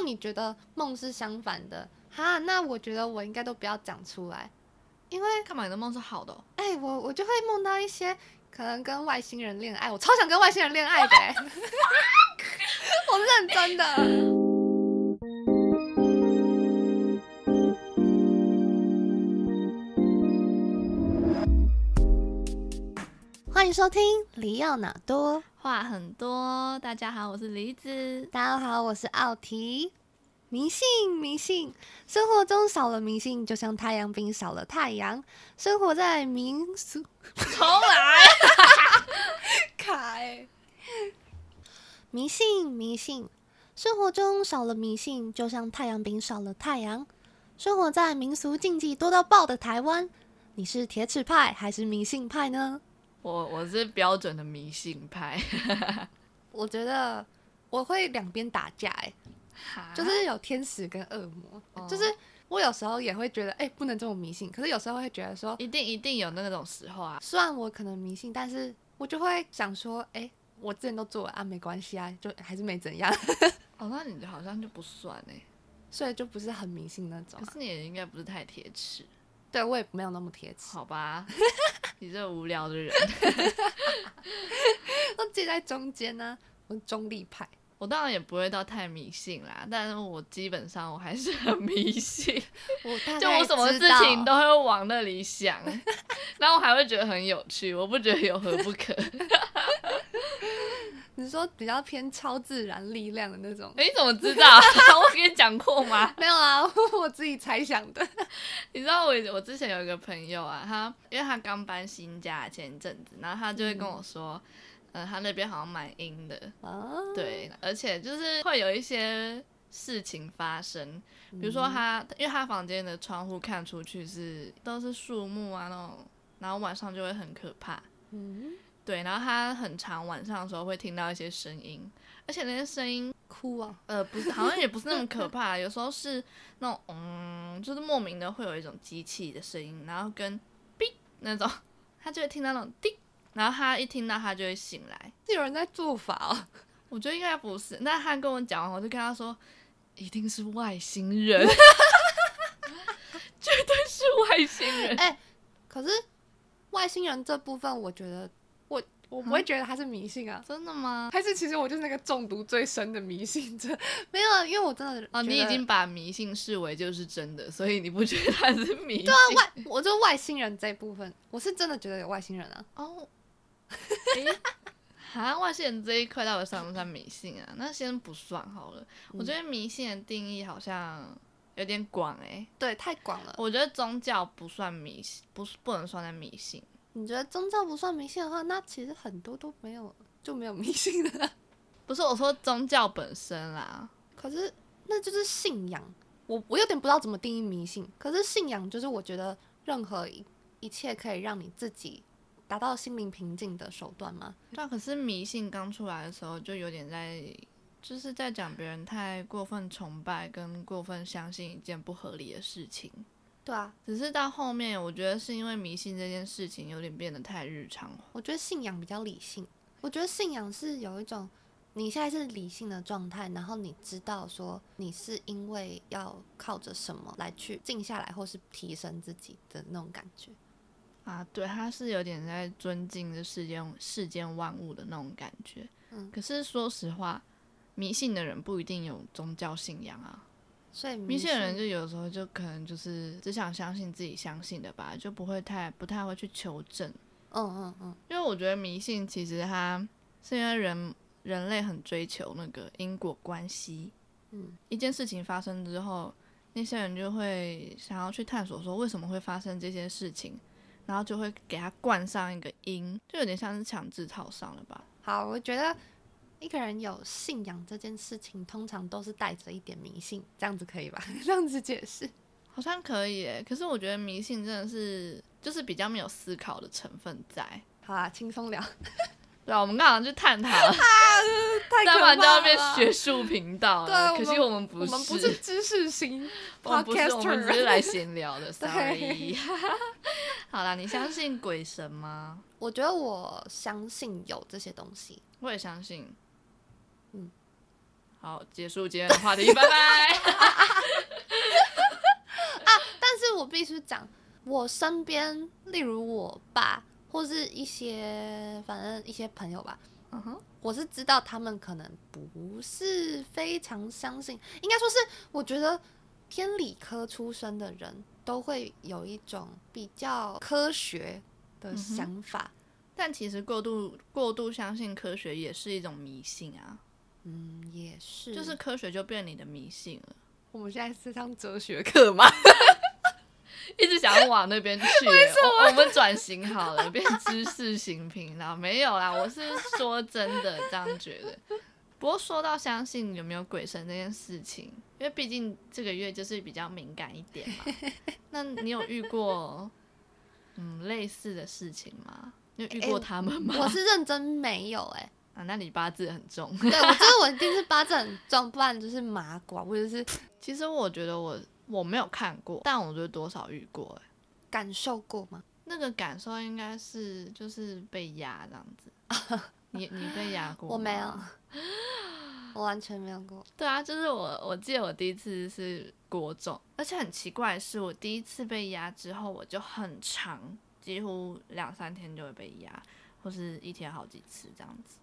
果你觉得梦是相反的，哈，那我觉得我应该都不要讲出来，因为干嘛？你的梦是好的、哦？哎、欸，我我就会梦到一些可能跟外星人恋爱，我超想跟外星人恋爱的、欸，我认真的。欢迎收听梨要哪多话很多。大家好，我是梨子。大家好，我是奥提。迷信，迷信，生活中少了迷信，就像太阳饼少了太阳。生活在民俗，重来，卡欸。迷信，迷信，生活中少了迷信，就像太阳饼少了太阳。生活在民俗禁忌多到爆的台湾，你是铁齿派还是迷信派呢？我我是标准的迷信派，我觉得我会两边打架哎、欸，就是有天使跟恶魔，哦、就是我有时候也会觉得哎、欸、不能这么迷信，可是有时候会觉得说一定一定有那种时候啊。虽然我可能迷信，但是我就会想说哎、欸、我之前都做了啊，没关系啊，就还是没怎样。哦，那你好像就不算哎、欸，所以就不是很迷信那种、啊。可是你也应该不是太铁齿。对，我也没有那么贴切，好吧？你这无聊的人，我介在中间呢、啊，我中立派。我当然也不会到太迷信啦，但是我基本上我还是很迷信。我就我什么事情都会往那里想，然后我还会觉得很有趣，我不觉得有何不可。你说比较偏超自然力量的那种？欸、你怎么知道？我跟你讲过吗？没有啊，我自己猜想的。你知道我我之前有一个朋友啊，他因为他刚搬新家前一阵子，然后他就会跟我说，嗯，呃、他那边好像蛮阴的，啊、对，而且就是会有一些事情发生，比如说他，因为他房间的窗户看出去是都是树木啊那种，然后晚上就会很可怕。嗯。对，然后他很长晚上的时候会听到一些声音，而且那些声音哭啊，呃，不是，好像也不是那么可怕，有时候是那种嗯，就是莫名的会有一种机器的声音，然后跟哔那种，他就会听到那种滴，然后他一听到他就会醒来，是有人在做法哦，我觉得应该不是，那他跟我讲完，我就跟他说，一定是外星人，绝对是外星人，哎，可是外星人这部分，我觉得。我不会觉得他是迷信啊，真的吗？还是其实我就是那个中毒最深的迷信者？没有，因为我真的 哦，你已经把迷信视为就是真的，所以你不觉得他是迷信？对啊，外，我就外星人这一部分，我是真的觉得有外星人啊。哦，好像外星人这一块到底算不算迷信啊？那先不算好了。嗯、我觉得迷信的定义好像有点广哎、欸，对，太广了。我觉得宗教不算迷信，不是不能算在迷信。你觉得宗教不算迷信的话，那其实很多都没有就没有迷信的。不是我说宗教本身啦，可是那就是信仰。我我有点不知道怎么定义迷信。可是信仰就是我觉得任何一一切可以让你自己达到心灵平静的手段嘛？对啊，可是迷信刚出来的时候就有点在就是在讲别人太过分崇拜跟过分相信一件不合理的事情。对啊，只是到后面，我觉得是因为迷信这件事情有点变得太日常了。我觉得信仰比较理性，我觉得信仰是有一种你现在是理性的状态，然后你知道说你是因为要靠着什么来去静下来，或是提升自己的那种感觉啊。对，他是有点在尊敬这世间世间万物的那种感觉。嗯，可是说实话，迷信的人不一定有宗教信仰啊。所以迷信的人就有时候就可能就是只想相信自己相信的吧，就不会太不太会去求证。嗯嗯嗯。因为我觉得迷信其实它是因为人人类很追求那个因果关系。嗯。一件事情发生之后，那些人就会想要去探索说为什么会发生这些事情，然后就会给他冠上一个因，就有点像是强制套上了吧。好，我觉得。一个人有信仰这件事情，通常都是带着一点迷信，这样子可以吧？这样子解释好像可以诶。可是我觉得迷信真的是就是比较没有思考的成分在。好啊，轻松聊。对啊，我们刚好去探讨了，但凡就要变学术频道了。对，可惜我们不是，我们不是知识型 Podcaster，我们只是来闲聊的。Sorry。好啦，你相信鬼神吗？我觉得我相信有这些东西。我也相信。好，结束今天的话题，拜拜。啊！但是我必须讲，我身边，例如我爸，或是一些反正一些朋友吧，嗯哼，我是知道他们可能不是非常相信，应该说是，我觉得偏理科出身的人都会有一种比较科学的想法，嗯、但其实过度过度相信科学也是一种迷信啊。嗯，也是，就是科学就变你的迷信了。我们现在是上哲学课吗？一直想要往那边去。我们转型好了，变知识型频道。没有啦，我是说真的这样觉得。不过说到相信有没有鬼神这件事情，因为毕竟这个月就是比较敏感一点嘛。那你有遇过嗯类似的事情吗？你有遇过他们吗？欸、我是认真没有哎、欸。啊，那你八字很重。对，我觉得我一定是八字很重，不然就是麻瓜，或者是。其实我觉得我我没有看过，但我觉得多少遇过、欸，感受过吗？那个感受应该是就是被压这样子。你你被压过？我没有，我完全没有过。对啊，就是我我记得我第一次是国中，而且很奇怪的是，我第一次被压之后，我就很长，几乎两三天就会被压，或是一天好几次这样子。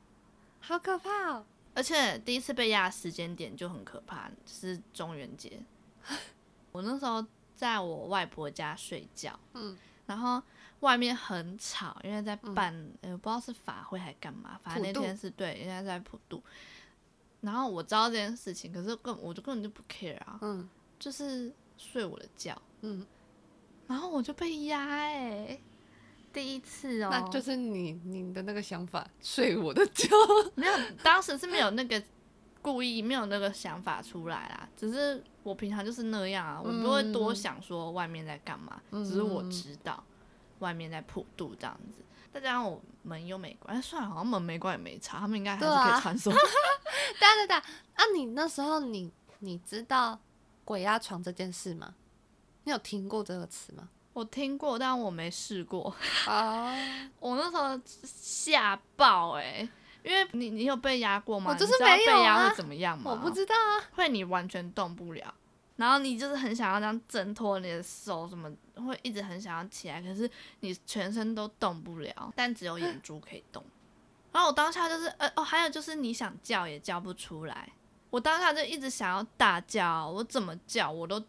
好可怕哦！而且第一次被压时间点就很可怕，是中元节。我那时候在我外婆家睡觉，嗯，然后外面很吵，因为在办，呃、嗯，不知道是法会还干嘛，反正那天是对，应该在普渡。然后我知道这件事情，可是根我就根本就不 care 啊，嗯，就是睡我的觉，嗯，然后我就被压哎、欸。第一次哦，那就是你你的那个想法，睡我的觉。没有，当时是没有那个故意，没有那个想法出来啦。只是我平常就是那样啊，我不会多想说外面在干嘛。嗯、只是我知道外面在普渡这样子。再加上我门又没关，哎，算了，好像门没关也没差，他们应该还是可以传送。对啊对对，啊，你那时候你你知道鬼压床这件事吗？你有听过这个词吗？我听过，但我没试过。啊！我那时候吓爆哎、欸，因为你你有被压过吗？我就是没有啊。被压会怎么样吗？我不知道啊。会你完全动不了，然后你就是很想要这样挣脱你的手，什么会一直很想要起来，可是你全身都动不了，但只有眼珠可以动。然后我当下就是呃哦，还有就是你想叫也叫不出来。我当下就一直想要大叫，我怎么叫我都。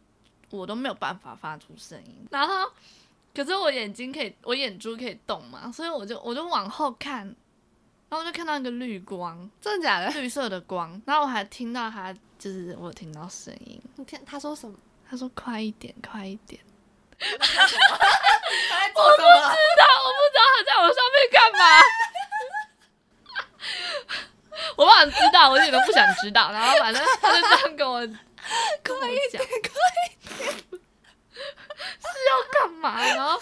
我都没有办法发出声音，然后可是我眼睛可以，我眼珠可以动嘛，所以我就我就往后看，然后我就看到一个绿光，真的假的？绿色的光，然后我还听到他，就是我有听到声音。你听他说什么？他说快一点，快一点。他在做什么？我不知道，我不知道他在我上面干嘛。我不想知道，我一点都不想知道。然后反正他就这样跟我。快一点，快一点！是要干嘛？然后，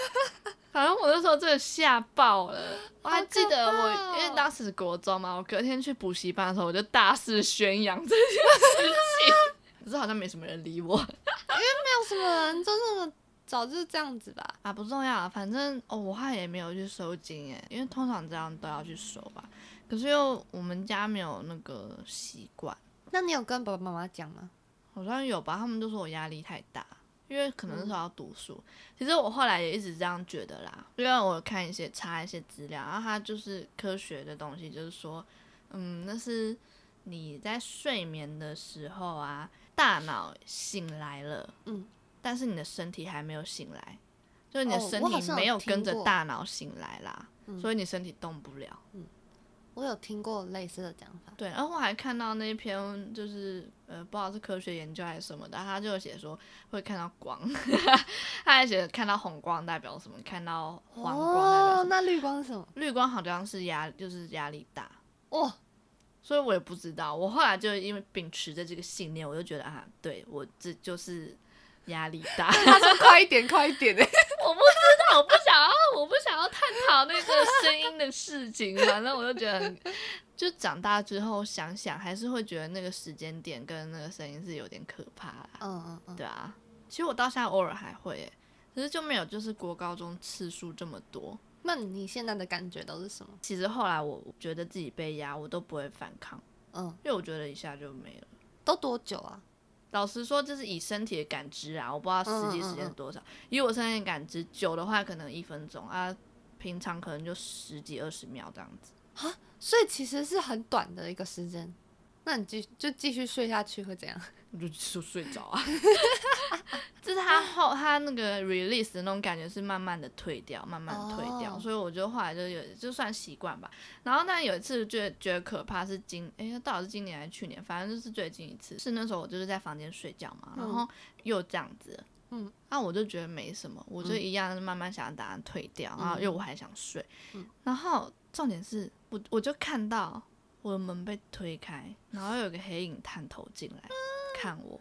反正我那时候真的吓爆了。我还记得我，因为当时国中嘛，我隔天去补习班的时候，我就大肆宣扬这件事情。可是好像没什么人理我，因为没有什么人真的早就是这样子吧？啊，不重要，反正哦，我还也没有去收金哎，因为通常这样都要去收吧。可是又我们家没有那个习惯。那你有跟爸爸妈妈讲吗？好像有吧，他们都说我压力太大，因为可能是要读书。嗯、其实我后来也一直这样觉得啦，因为我看一些查一些资料，然后它就是科学的东西，就是说，嗯，那是你在睡眠的时候啊，大脑醒来了，嗯，但是你的身体还没有醒来，就是你的身体没有跟着大脑醒来啦，哦、所以你身体动不了，嗯。我有听过类似的讲法，对，然后我还看到那一篇，就是呃，不知道是科学研究还是什么的，他就写说会看到光，他还写看到红光代表什么，看到黄光代表什么。哦，那绿光是什么？绿光好像是压，就是压力大。哦，所以我也不知道。我后来就因为秉持着这个信念，我就觉得啊，对我这就是。压力大，他说快一点，快一点 我不知道，我不想要，我不想要探讨那个声音的事情。反正我就觉得，就长大之后想想，还是会觉得那个时间点跟那个声音是有点可怕。嗯嗯嗯，对啊。其实我到现在偶尔还会，可是就没有就是国高中次数这么多。那你现在的感觉都是什么？其实后来我觉得自己被压，我都不会反抗。嗯，因为我觉得一下就没了。都多久啊？老实说，就是以身体的感知啊，我不知道实际时间是多少。嗯嗯嗯，以我身体的感知，久的话可能一分钟啊，平常可能就十几二十秒这样子。啊，所以其实是很短的一个时间。那你继就继续睡下去会怎样？我就就睡着啊。就是他后他那个 release 的那种感觉是慢慢的退掉，慢慢退掉，oh. 所以我就后来就有就算习惯吧。然后但有一次觉得觉得可怕是今哎、欸，到底是今年还是去年？反正就是最近一次，是那时候我就是在房间睡觉嘛，然后又这样子，嗯，那我就觉得没什么，我就一样慢慢想把它退掉，嗯、然后因为我还想睡，嗯、然后重点是我我就看到我的门被推开，然后有个黑影探头进来、嗯、看我。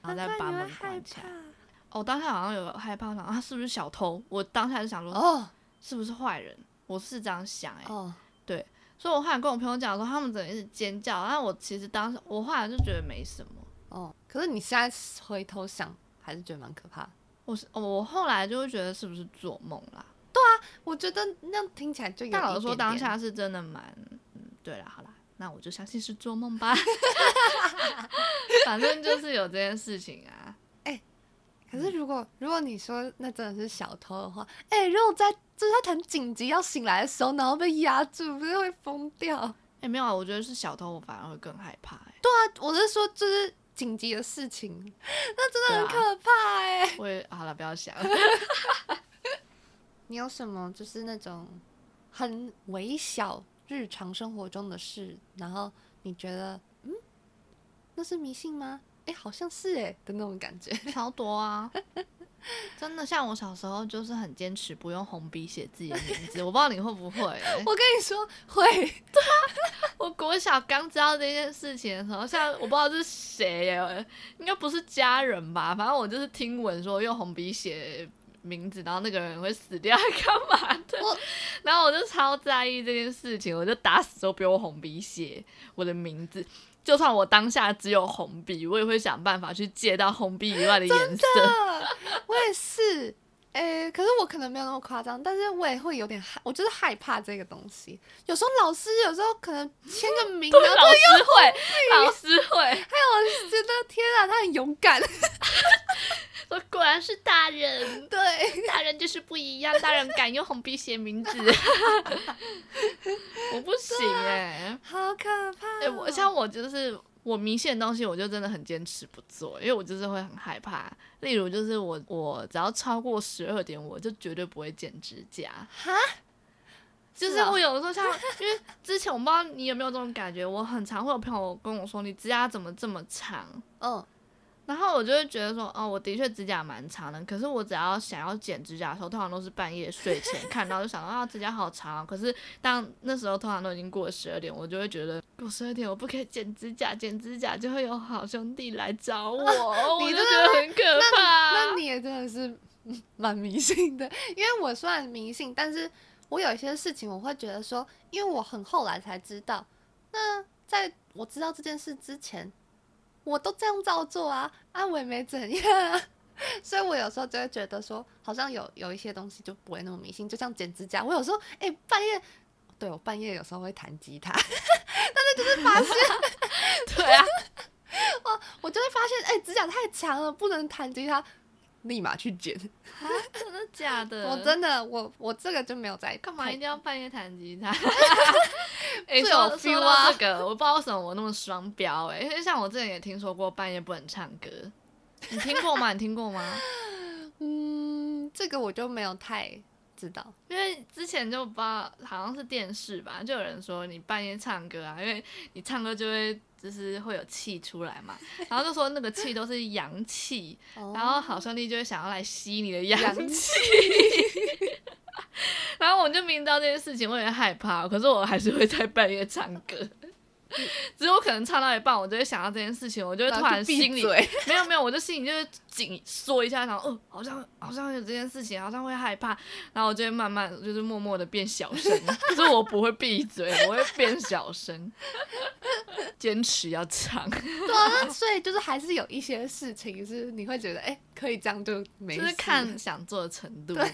然后再把门关起来。哦，当下好像有害怕，想啊，是不是小偷？我当下就想说，哦，是不是坏人？我是这样想、欸，哎、哦，对。所以我后来跟我朋友讲说，他们整个一直尖叫。但我其实当时，我后来就觉得没什么。哦，可是你现在回头想，还是觉得蛮可怕的。我是，我后来就会觉得是不是做梦啦？对啊，我觉得那样听起来就有点点。但老说，当下是真的蛮……嗯，对了，好啦。那我就相信是做梦吧，反正就是有这件事情啊。哎、欸，可是如果如果你说那真的是小偷的话，哎、欸，如果在就是他很紧急要醒来的时候，然后被压住，不是会疯掉？哎、欸，没有啊，我觉得是小偷，我反而会更害怕、欸。对啊，我是说就是紧急的事情，那真的很可怕哎、欸。我也好了，不要想。你有什么就是那种很微小？日常生活中的事，然后你觉得，嗯，那是迷信吗？哎，好像是哎的那种感觉，超多啊！真的，像我小时候就是很坚持不用红笔写自己的名字，我不知道你会不会。我跟你说会，对啊，我国小刚知道这件事情的时候，像我不知道是谁耶，应该不是家人吧？反正我就是听闻说用红笔写。名字，然后那个人会死掉，还 干嘛的？我然后我就超在意这件事情，我就打死都不用红笔写我的名字，就算我当下只有红笔，我也会想办法去借到红笔以外的颜色。我也是，哎、欸，可是我可能没有那么夸张，但是我也会有点害，我就是害怕这个东西。有时候老师有时候可能签个名，然后老师会，老师会，还有我觉得天啊，他很勇敢。我果然是大人，对，大人就是不一样，大人敢用红笔写名字，我不行哎、欸，好可怕、哦！哎、欸，我像我就是我迷信的东西，我就真的很坚持不做，因为我就是会很害怕。例如，就是我我只要超过十二点，我就绝对不会剪指甲。哈，就是我有的时候像，因为之前我不知道你有没有这种感觉，我很常会有朋友跟我说，你指甲怎么这么长？嗯。然后我就会觉得说，哦，我的确指甲蛮长的，可是我只要想要剪指甲的时候，通常都是半夜睡前看到就想到啊，指甲好长。可是当那时候通常都已经过了十二点，我就会觉得过十二点我不可以剪指甲，剪指甲就会有好兄弟来找我，啊、我就觉得很可怕。那，那你也真的是蛮迷信的，因为我虽然迷信，但是我有一些事情我会觉得说，因为我很后来才知道，那在我知道这件事之前。我都这样照做啊，啊，我也没怎样啊，所以我有时候就会觉得说，好像有有一些东西就不会那么迷信，就像剪指甲，我有时候哎、欸、半夜，对我半夜有时候会弹吉他，但是就是发现，对啊，我我就会发现哎、欸、指甲太长了，不能弹吉他。立马去剪，真的假的？我真的，我我这个就没有在。干嘛一定要半夜弹吉他？哎、欸，说有 feel 啊！这个我不知道为什么我那么双标哎，因为像我之前也听说过半夜不能唱歌，你听过吗？你听过吗？嗯，这个我就没有太知道，因为之前就不知道好像是电视吧，就有人说你半夜唱歌啊，因为你唱歌就会。就是会有气出来嘛，然后就说那个气都是阳气，然后好兄弟就会想要来吸你的阳气，然后我就明知道这件事情，我有点害怕，可是我还是会在半夜唱歌。只有可能唱到一半，我就会想到这件事情，我就会突然心里 没有没有，我就心里就是紧缩一下，然后哦，好像好像有这件事情，好像会害怕，然后我就会慢慢就是默默的变小声，可是我不会闭嘴，我会变小声，坚持要唱。对啊，所以就是还是有一些事情是你会觉得哎、欸，可以这样就没事，就是看想做的程度吧。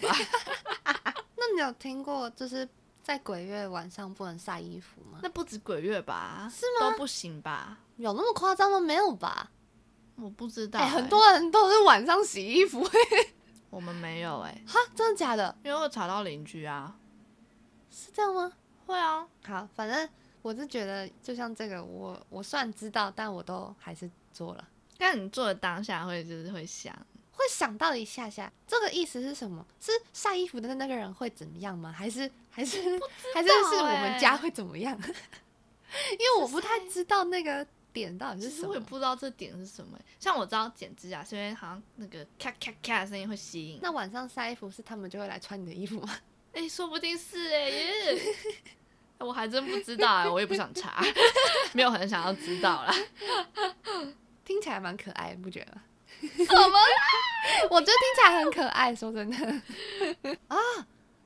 那你有听过就是？在鬼月晚上不能晒衣服吗？那不止鬼月吧？是吗？都不行吧？有那么夸张吗？没有吧？我不知道、欸。哎、欸，很多人都是晚上洗衣服。我们没有哎、欸。哈，真的假的？因为我吵到邻居啊。是这样吗？会啊。好，反正我是觉得，就像这个，我我算知道，但我都还是做了。但你做的当下会就是会想，会想到一下下，这个意思是什么？是晒衣服的那个人会怎么样吗？还是 还是、欸、还是是我们家会怎么样？因为我不太知道那个点到底是什么，我也不知道这点是什么。像我知道剪指甲是因为好像那个咔咔咔的声音会吸引。那晚上晒衣服是他们就会来穿你的衣服吗？哎、欸，说不定是哎、我还真不知道哎、欸，我也不想查，没有很想要知道啦。听起来蛮可爱，不觉得？怎么啦？我觉得听起来很可爱，说真的。啊，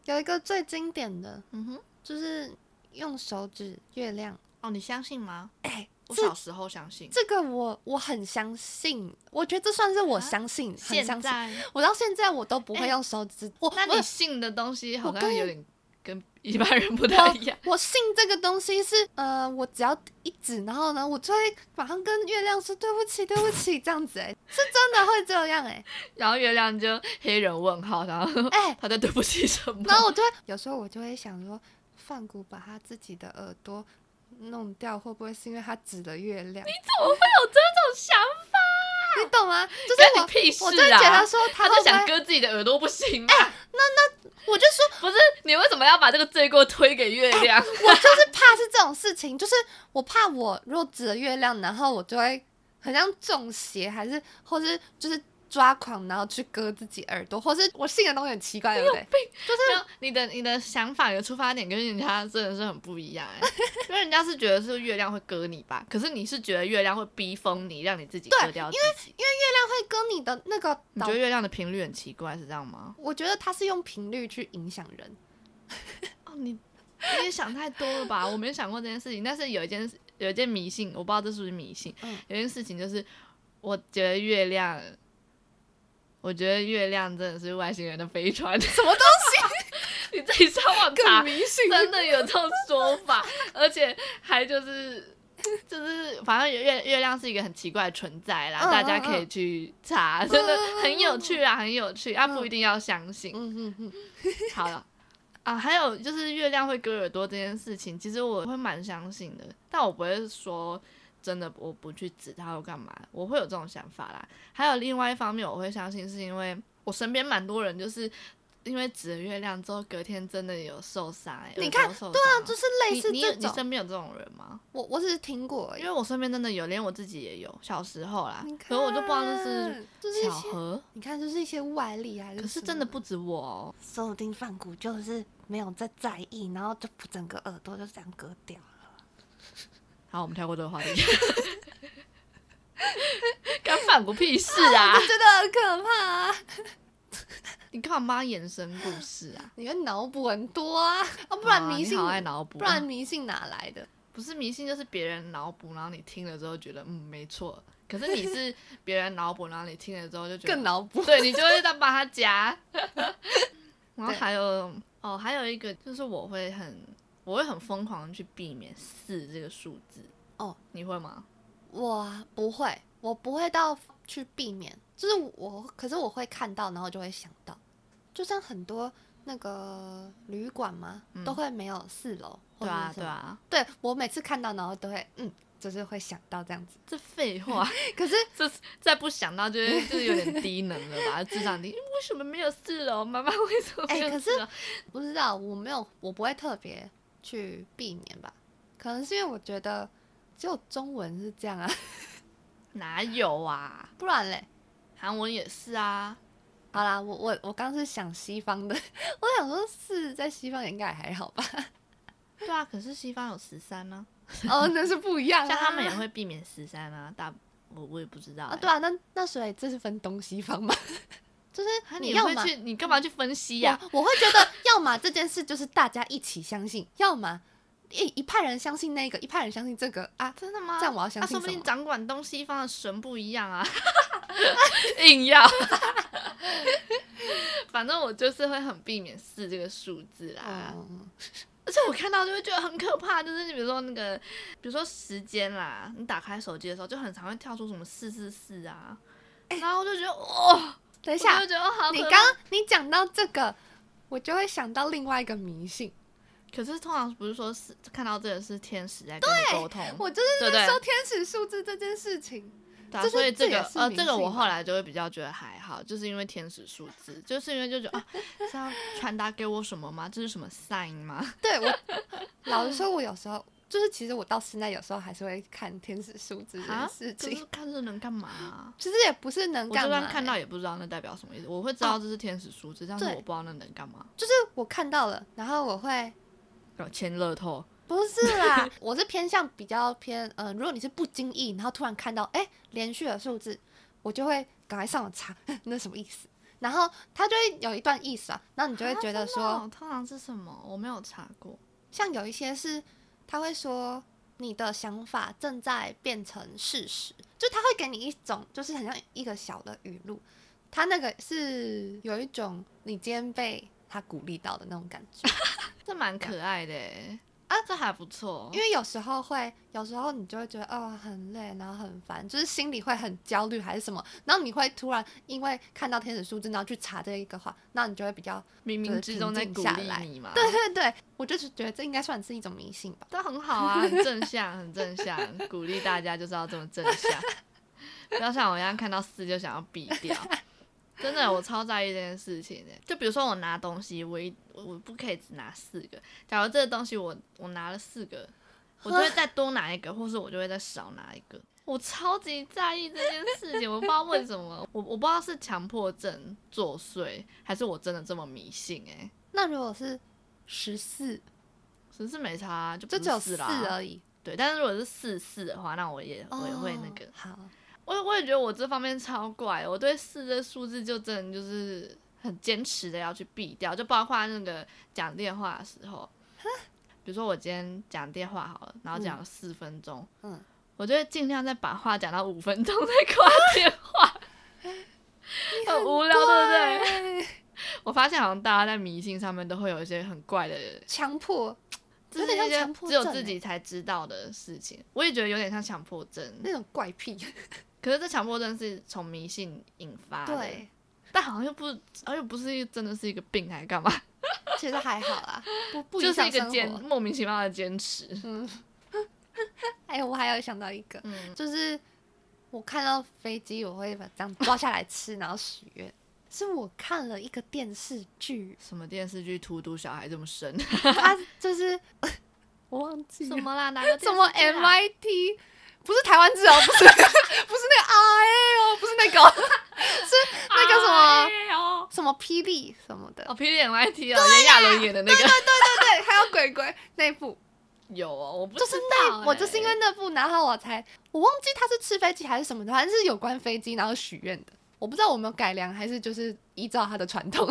有一个最经典的，嗯哼，就是用手指月亮。哦，你相信吗？哎、欸，我小时候相信这个我，我我很相信。我觉得这算是我相信，啊、很相信。我到现在我都不会用手指。欸、我那你信的东西好像有点跟一般人不太一样。我，信这个东西是呃，我只要一指，然后呢，我就会马上跟月亮说对不起，对不起，这样子是真的会这样哎、欸。然后月亮就黑人问号，然后哎，他在对不起什么？然后我就会有时候我就会想说，范谷把他自己的耳朵。弄掉会不会是因为他指了月亮？你怎么会有这种想法？你懂吗？就是我，屁事啊、我就觉得说他，就想割自己的耳朵不行吗？欸、那那我就说，不是你为什么要把这个罪过推给月亮？欸、我就是怕是这种事情，就是我怕我若指了月亮，然后我就会很像中邪，还是或是就是。抓狂，然后去割自己耳朵，或是我信的东西很奇怪，对不对？就是你的你的想法你的出发点跟人家真的是很不一样哎，因为人家是觉得是月亮会割你吧，可是你是觉得月亮会逼疯你，让你自己割掉自己。因为因为月亮会割你的那个，你觉得月亮的频率很奇怪是这样吗？我觉得它是用频率去影响人。哦，你你也想太多了吧？我没想过这件事情，但是有一件有一件迷信，我不知道这是不是迷信。嗯，有一件事情就是，我觉得月亮。我觉得月亮真的是外星人的飞船，什么东西？你自己上网查，迷信真的有这种说法，而且还就是就是，反正月月亮是一个很奇怪的存在啦，嗯、大家可以去查，嗯、真的很有趣啊，很有趣，啊，不一定要相信。嗯嗯嗯，好了啊，还有就是月亮会割耳朵这件事情，其实我会蛮相信的，但我不会说。真的我不去指他，又干嘛？我会有这种想法啦。还有另外一方面，我会相信是因为我身边蛮多人，就是因为指了月亮之后，隔天真的有受伤、欸。你看，对啊，就是类似这种。你你，身边有这种人吗？我我只是听过，因为我身边真的有，连我自己也有。小时候啦，可是我就不知道这是巧合。你看，就是一些外力还是？可是真的不止我哦，说不定梵谷就是没有在在意，然后就整个耳朵就这样割掉了。好，我们跳过这个话题。干梵谷屁事啊！真的很可怕啊！你干嘛延伸故事啊？你看脑补很多啊！哦，不然迷信，好爱脑补，不然迷信哪来的？不是迷信，就是别人脑补，然后你听了之后觉得嗯没错。可是你是别人脑补，然后你听了之后就觉得更脑补，对，你就会在把它加。然后还有哦，还有一个就是我会很。我会很疯狂的去避免四这个数字哦，你会吗？我不会，我不会到去避免，就是我，可是我会看到，然后就会想到，就像很多那个旅馆嘛，嗯、都会没有四楼，对啊，对啊，对我每次看到，然后都会嗯，就是会想到这样子。这废话，可是这再不想到就，是就是有点低能了吧？智商低，为什么没有四楼？妈妈为什么没有四楼？可是不知道，我没有，我不会特别。去避免吧，可能是因为我觉得只有中文是这样啊，哪有啊？不然嘞，韩文也是啊。好啦，我我我刚是想西方的，我想说是在西方应该还好吧。对啊，可是西方有十三呢。哦，那是不一样啊。像他们也会避免十三啊，大我我也不知道啊。对啊，那那所以这是分东西方吗？就是你要去，你干嘛去分析呀？我会觉得，要么这件事就是大家一起相信，要么一一派人相信那个，一派人相信这个啊？真的吗？这样我要相信？说不定掌管东西方的神不一样啊！硬要，反正我就是会很避免四这个数字啦。而且我看到就会觉得很可怕，就是你比如说那个，比如说时间啦，你打开手机的时候就很常会跳出什么四四四啊，欸、然后我就觉得哦，等一下，我就觉得好你刚刚你讲到这个，我就会想到另外一个迷信。可是通常不是说是看到这个是天使在跟你沟通，我就是在说天使数字这件事情。对、啊，所以这个呃，这个我后来就会比较觉得还好，就是因为天使数字，就是因为就觉得啊，是要传达给我什么吗？这是什么 sign 吗？对我，老实说，我有时候就是其实我到现在有时候还是会看天使数字这件事情。看这能干嘛、啊？其实也不是能干嘛、看到也不知道那代表什么意思。我会知道这是天使数字，哦、但是我不知道那能干嘛。就是我看到了，然后我会签乐透。不是啦，我是偏向比较偏，嗯、呃，如果你是不经意，然后突然看到，哎、欸，连续的数字，我就会赶快上网查，那什么意思？然后它就会有一段意思啊，然后你就会觉得说，啊、通常是什么？我没有查过。像有一些是，他会说你的想法正在变成事实，就他会给你一种，就是很像一个小的语录，他那个是有一种你今天被他鼓励到的那种感觉，这蛮可爱的。啊，这还不错，因为有时候会，有时候你就会觉得哦很累，然后很烦，就是心里会很焦虑还是什么，然后你会突然因为看到天使数字，然后去查这一个话，那你就会比较冥冥之中在鼓励你嘛。对对对，我就是觉得这应该算是一种迷信吧。这很好啊，很正向，很正向，鼓励大家就是要这么正向，不要像我一样看到四就想要避掉。真的，我超在意这件事情的。就比如说我拿东西，我一我不可以只拿四个。假如这个东西我我拿了四个，我就会再多拿一个，或是我就会再少拿一个。我超级在意这件事情，我不知道为什么，我我不知道是强迫症作祟，还是我真的这么迷信哎、欸。那如果是十四，十四没差，就就只有四而已。对，但是如果是四四的话，那我也我也会那个。我我也觉得我这方面超怪，我对四这数字就真的就是很坚持的要去避掉，就包括那个讲电话的时候，比如说我今天讲电话好了，然后讲了四分钟，嗯，我就会尽量再把话讲到五分钟再挂电话，很无聊，对不对？我发现好像大家在迷信上面都会有一些很怪的强迫，就是那些只有自己才知道的事情，我也觉得有点像强迫症那种怪癖。可是这强迫症是从迷信引发的，对，但好像又不，好像又不是一真的是一个病，还干嘛？其实还好啦，不 不就是一个坚莫名其妙的坚持。嗯，哎，我还有想到一个，嗯，就是我看到飞机，我会把这样抓下来吃，然后许愿。是我看了一个电视剧，什么电视剧荼毒小孩这么深？他就是我忘记什么啦，哪个什么 MIT。不是台湾字哦，不是，不是那个哎哦，不是那个，是那个什么什么霹雳什么的。哦，霹雳 MIT 哦，炎亚纶演的那个，对对对对对，还有鬼鬼那部。有哦，我不就是那我就是因为那部，然后我才我忘记他是吃飞机还是什么的，反正是有关飞机然后许愿的，我不知道我没有改良还是就是依照他的传统，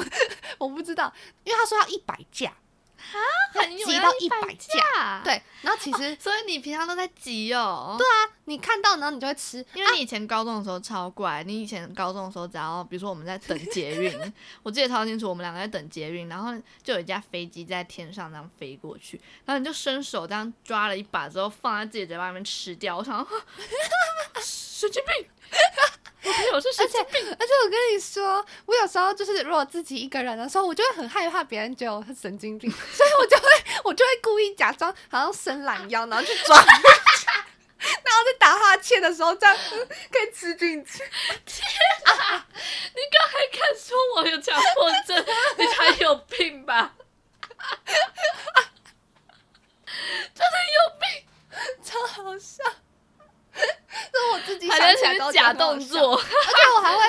我不知道，因为他说要一百架。啊，很挤到一百架，对，然后其实、哦，所以你平常都在挤哦。对啊，你看到然后你就会吃，因为你以前高中的时候超怪，你以前高中的时候只要比如说我们在等捷运，我记得超清楚，我们两个在等捷运，然后就有一架飞机在天上这样飞过去，然后你就伸手这样抓了一把之后放在自己嘴巴里面吃掉，我想，神经病。我是神经病，而且而且我跟你说，我有时候就是如果自己一个人的时候，我就会很害怕别人觉得我是神经病，所以我就会我就会故意假装好像伸懒腰，然后去抓，然后在打哈欠的时候这样可以吃进去。天啊！你刚还敢说我有强迫症，你才有病吧？真的有病，超好笑。是我自己想起来假动作，而且我还会，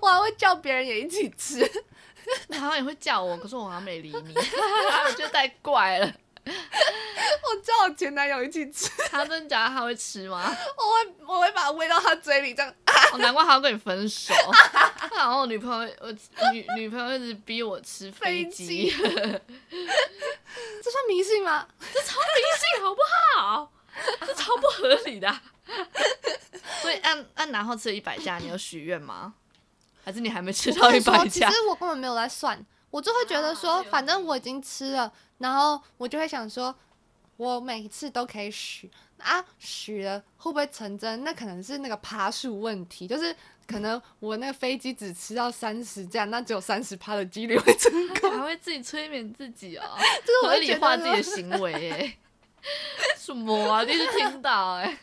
我还会叫别人也一起吃。你好像也会叫我，可是我好像没理你，我觉得太怪了。我叫我前男友一起吃，他真的假的他会吃吗？我会，我会把它喂到他嘴里，这样。我难怪他要跟你分手。然后我女朋友，我女女朋友一直逼我吃飞机，这算迷信吗？这超迷信，好不好？这超不合理的。所以按按然后吃了一百架，你有许愿吗？还是你还没吃到一百架？其实我根本没有在算，我就会觉得说，反正我已经吃了，然后我就会想说，我每一次都可以许啊，许了会不会成真？那可能是那个爬树问题，就是可能我那个飞机只吃到三十这样，那只有三十趴的几率会成 功，还会自己催眠自己哦，就是合理化自己的行为哎，什么啊？第一次听到哎，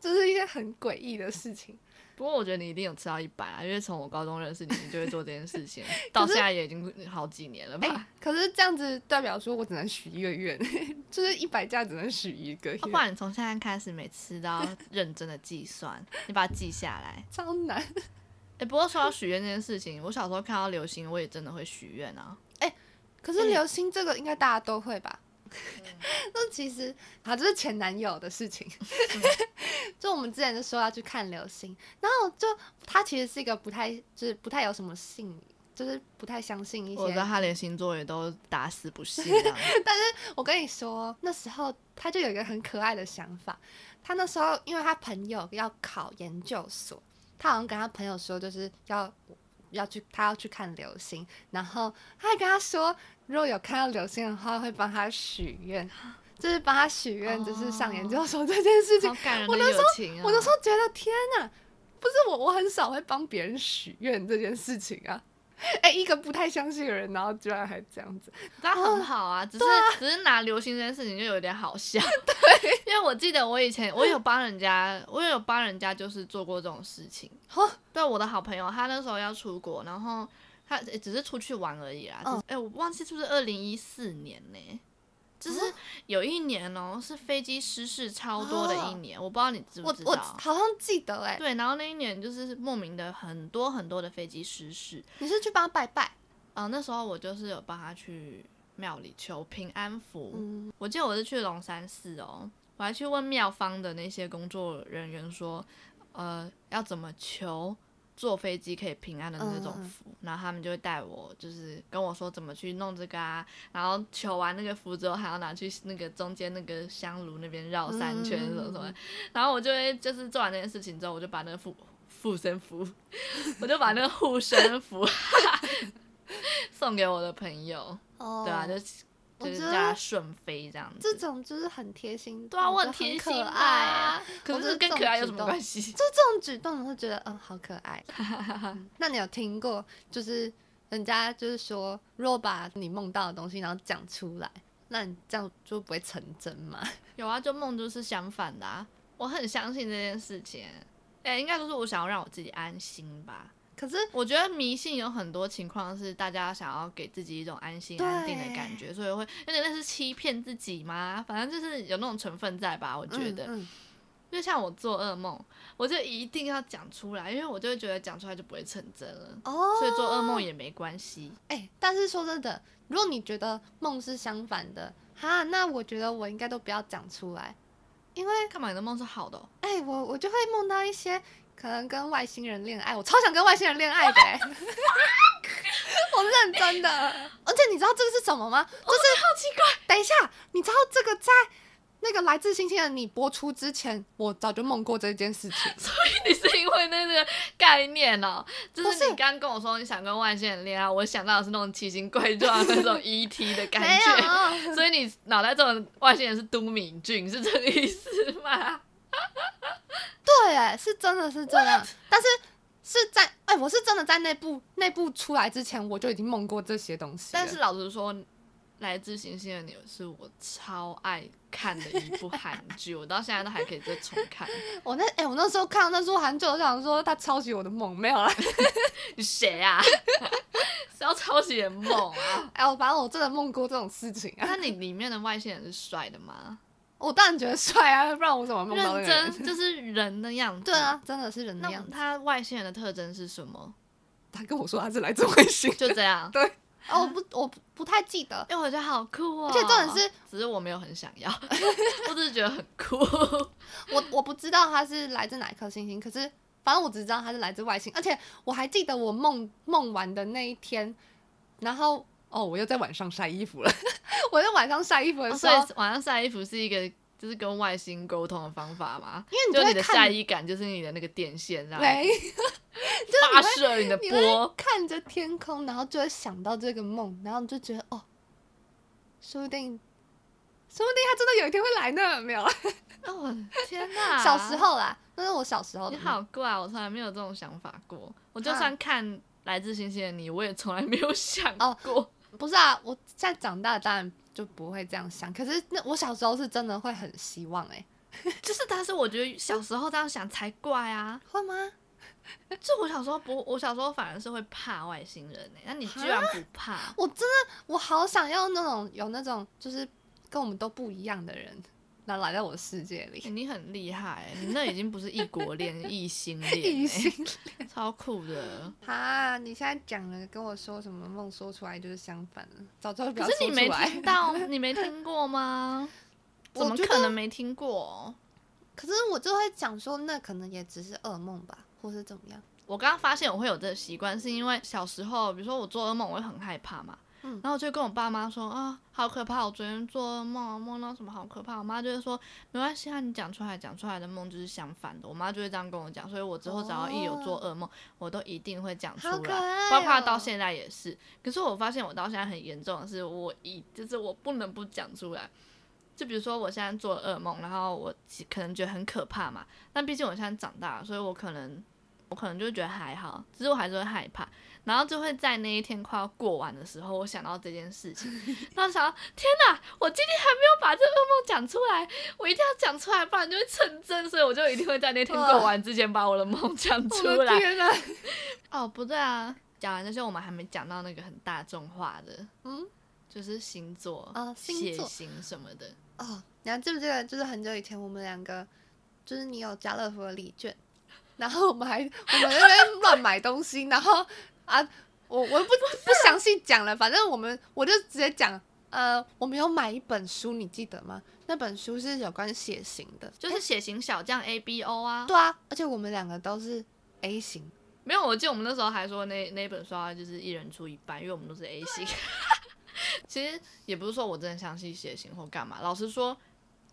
这是一件很诡异的事情。不过我觉得你一定有吃到一百啊，因为从我高中认识你，你就会做这件事情，到现在也已经好几年了吧？欸、可是这样子代表说我只能许一个愿，就是一百家只能许一个愿。不然你从现在开始，每次都要认真的计算，你把它记下来，超难。哎、欸，不过说到许愿这件事情，我小时候看到流星，我也真的会许愿啊。哎、欸，可是流星这个应该大家都会吧？那、嗯、其实，好，这是前男友的事情。嗯、就我们之前就说要去看流星，然后就他其实是一个不太，就是不太有什么信，就是不太相信一些。我知道他连星座也都打死不信。但是我跟你说，那时候他就有一个很可爱的想法。他那时候因为他朋友要考研究所，他好像跟他朋友说，就是要要去，他要去看流星，然后他还跟他说。如果有看到流星的话，会帮他许愿，就是帮他许愿，就是上研究所这件事情。哦、好感人的友情啊！我那时候觉得天哪，不是我，我很少会帮别人许愿这件事情啊。哎、欸，一个不太相信的人，然后居然还这样子，那很好啊。只是、啊、只是拿流星这件事情就有点好笑。对，因为我记得我以前我有帮人家，我有帮人家就是做过这种事情。对，我的好朋友他那时候要出国，然后。他只是出去玩而已啦。哎、我忘记是不是二零一四年呢？就是有一年哦、喔，是飞机失事超多的一年。哦、我不知道你知不知道？我我好像记得哎。对，然后那一年就是莫名的很多很多的飞机失事。你是去帮他拜拜？啊、呃，那时候我就是有帮他去庙里求平安符。嗯、我记得我是去龙山寺哦、喔，我还去问庙方的那些工作人员说，呃，要怎么求？坐飞机可以平安的那种符，嗯、然后他们就会带我，就是跟我说怎么去弄这个啊，然后求完那个符之后，还要拿去那个中间那个香炉那边绕三圈什么什么，嗯、然后我就会就是做完那件事情之后，我就把那个护护身符，我就把那个护身符 送给我的朋友，哦、对啊，就。就是叫他顺飞这样子，这种就是很贴心，对啊，我很贴心啊。可是跟可爱有什么关系？就这种举动，会觉得嗯，好可爱。那你有听过，就是人家就是说，如果把你梦到的东西然后讲出来，那你这样就不会成真吗？有啊，就梦就是相反的啊。我很相信这件事情，哎、欸，应该都是我想要让我自己安心吧。可是我觉得迷信有很多情况是大家想要给自己一种安心安定的感觉，所以会有点那是欺骗自己吗？反正就是有那种成分在吧，我觉得。嗯嗯、就像我做噩梦，我就一定要讲出来，因为我就会觉得讲出来就不会成真了。哦，所以做噩梦也没关系。哎、欸，但是说真的，如果你觉得梦是相反的，哈，那我觉得我应该都不要讲出来，因为干嘛你的梦是好的、哦？哎、欸，我我就会梦到一些。可能跟外星人恋爱，我超想跟外星人恋爱的、欸，我认真的。而且你知道这个是什么吗？就是、哦、好奇怪。等一下，你知道这个在那个来自星星的你播出之前，我早就梦过这件事情。所以你是因为那个概念哦、喔，就是你刚跟我说你想跟外星人恋爱，我想到的是那种奇形怪状的那种 ET 的感觉，有所以你脑袋中的外星人是都敏俊，是这个意思吗？对，哎，是真的是这样但是是在哎、欸，我是真的在那部那部出来之前，我就已经梦过这些东西。但是老实说，《来自星星的你》是我超爱看的一部韩剧，我到现在都还可以再重看。我那哎、欸，我那时候看到那部韩剧，我想说他抄袭我的梦，没有啦。你谁啊？是要抄袭人梦啊？哎、欸，我反正我真的梦过这种事情啊。那你里面的外星人是帅的吗？我当然觉得帅啊，不然我怎么梦到那个人？认真就是人的样子。对啊，真的是人的样子。他外星人的特征是什么？他跟我说他是来自外星。就这样。对。哦，我不，我不太记得。因为我觉得好酷哦。而且重点是，只是我没有很想要，我只是觉得很酷。我我不知道他是来自哪一颗星星，可是反正我只知道他是来自外星。而且我还记得我梦梦完的那一天，然后。哦，我又在晚上晒衣服了。我在晚上晒衣服的时候，哦、所以晚上晒衣服是一个就是跟外星沟通的方法嘛？因为你就，就你的晒衣感就是你的那个电线，这样。没，就是发射你的波，看着天空，然后就会想到这个梦，然后就觉得哦，说不定，说不定他真的有一天会来呢，没有？哦天哪！小时候啦，那是我小时候。你好怪，我从来没有这种想法过。我就算看《来自星星的你》，我也从来没有想过。哦，不是啊，我现在长大当然就不会这样想。可是那我小时候是真的会很希望哎、欸，就是，但是我觉得小时候这样想才怪啊，会吗？就我小时候不，我小时候反而是会怕外星人哎、欸，那你居然不怕？我真的，我好想要那种有那种就是跟我们都不一样的人。那来到我的世界里，欸、你很厉害、欸，你那已经不是异国 恋，异性恋、欸，异性恋，超酷的。哈，你现在讲了，跟我说什么梦说出来就是相反了，早知道不要说出来。可是你没听到，你没听过吗？怎么可能没听过？可是我就会讲说，那可能也只是噩梦吧，或是怎么样。我刚刚发现我会有这个习惯，是因为小时候，比如说我做噩梦，我会很害怕嘛。嗯、然后我就跟我爸妈说啊，好可怕！我昨天做噩梦，梦到什么好可怕。我妈就会说没关系啊，你讲出来，讲出来的梦就是相反的。我妈就会这样跟我讲，所以我之后只要一有做噩梦，哦、我都一定会讲出来，哦、包括到现在也是。可是我发现我到现在很严重的是，我一就是我不能不讲出来。就比如说我现在做噩梦，然后我可能觉得很可怕嘛，但毕竟我现在长大了，所以我可能我可能就觉得还好，只是我还是会害怕。然后就会在那一天快要过完的时候，我想到这件事情，然后想到天哪，我今天还没有把这个噩梦讲出来，我一定要讲出来，不然就会成真，所以我就一定会在那天过完之前把我的梦讲出来。天哪！哦，不对啊，讲完这些我们还没讲到那个很大众化的，嗯，就是星座啊，血型什么的。哦，你还记不记得，就是很久以前我们两个，就是你有家乐福的礼券，然后我们还我们那边 乱买东西，然后。啊，我我不不详细讲了，反正我们我就直接讲，呃，我们有买一本书，你记得吗？那本书是有关血型的，就是血型小将 A B O 啊。对啊，而且我们两个都是 A 型。没有，我记得我们那时候还说那那本书啊，就是一人出一半，因为我们都是 A 型。其实也不是说我真的相信血型或干嘛，老实说，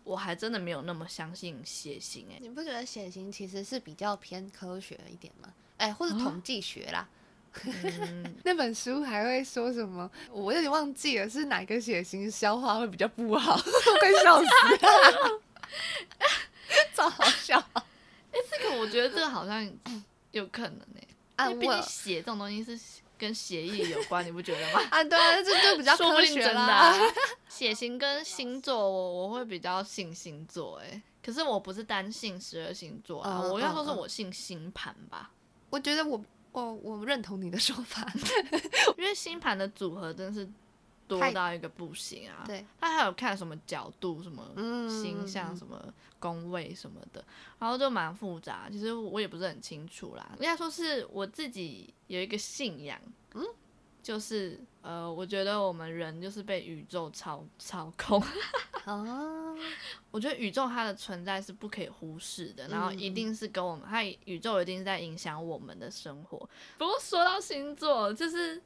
我还真的没有那么相信血型哎、欸。你不觉得血型其实是比较偏科学一点吗？哎、欸，或者统计学啦。哦嗯、那本书还会说什么？我有点忘记了，是哪个血型消化会比较不好？我快笑死了，超好笑！哎、欸，这个我觉得这个好像有可能呢、欸，因为毕竟血这种东西是跟协议有关，你不觉得吗？啊，对啊，这就比较科学真的、啊。血型跟星座，我我会比较信星座、欸，哎，可是我不是单信十二星座啊，嗯、我要说是我信星盘吧。我觉得我。哦，我认同你的说法，因为星盘的组合真是多到一个不行啊。对，他还有看什么角度、什么星象、什么宫位什么的，然后就蛮复杂。其实我也不是很清楚啦。应该说是我自己有一个信仰，嗯，就是呃，我觉得我们人就是被宇宙操操控。哦，我觉得宇宙它的存在是不可以忽视的，然后一定是跟我们，它宇宙一定是在影响我们的生活。不过说到星座，就是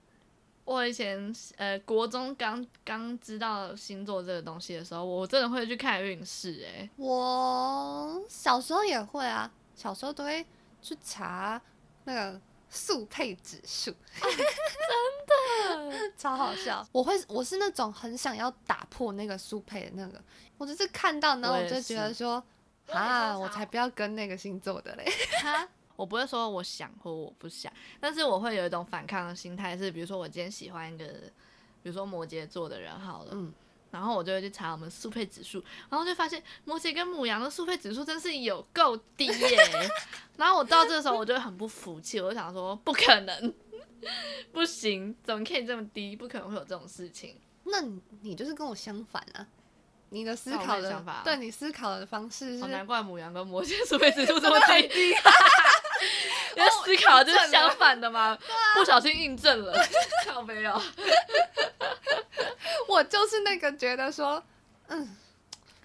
我以前呃国中刚刚知道星座这个东西的时候，我真的会去看运势。哎，我小时候也会啊，小时候都会去查那个。速配指数，啊，真的 超好笑。我会，我是那种很想要打破那个速配的那个。我就是看到，然后我就觉得说，啊，我才不要跟那个星座的嘞。哈，我不会说我想或我不想，但是我会有一种反抗的心态，是比如说我今天喜欢一个，比如说摩羯座的人，好了，嗯。然后我就会去查我们速配指数，然后就发现摩羯跟母羊的速配指数真是有够低耶。然后我到这个时候我就很不服气，我就想说不可能，不行，怎么可以这么低？不可能会有这种事情。那你，就是跟我相反啊，你的思考的想法，对你思考的方式是，难怪母羊跟摩羯速配指数这么低。你的思考就是相反的嘛？不小心印证了，靠没有。我就是那个觉得说，嗯，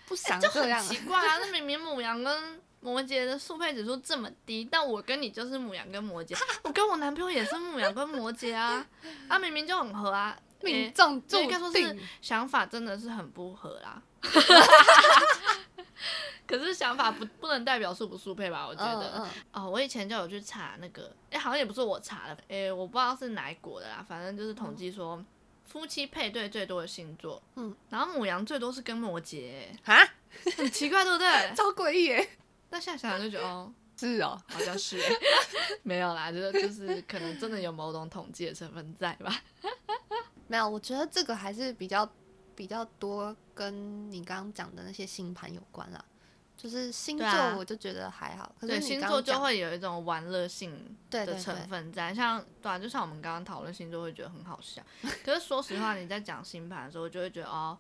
不想这样，欸、很奇怪啊！那明明母羊跟摩羯的速配指数这么低，但我跟你就是母羊跟摩羯，我跟我男朋友也是母羊跟摩羯啊，啊，明明就很合啊，命中注定，应该说是想法真的是很不合啦。可是想法不不能代表速不速配吧？我觉得。嗯嗯、哦，我以前就有去查那个，哎、欸，好像也不是我查的，哎、欸，我不知道是哪一国的啦，反正就是统计说、嗯、夫妻配对最多的星座，嗯，然后母羊最多是跟摩羯，啊，很奇怪，对不对？超诡异耶！那现在想想就觉得，哦，是哦，好像是，没有啦，就是就是可能真的有某种统计的成分在吧？没有，我觉得这个还是比较比较多跟你刚刚讲的那些星盘有关啦。就是星座，我就觉得还好。啊、可是星座就会有一种玩乐性的成分在，像对啊，就像我们刚刚讨论星座，会觉得很好笑。可是说实话，你在讲星盘的时候，我就会觉得哦，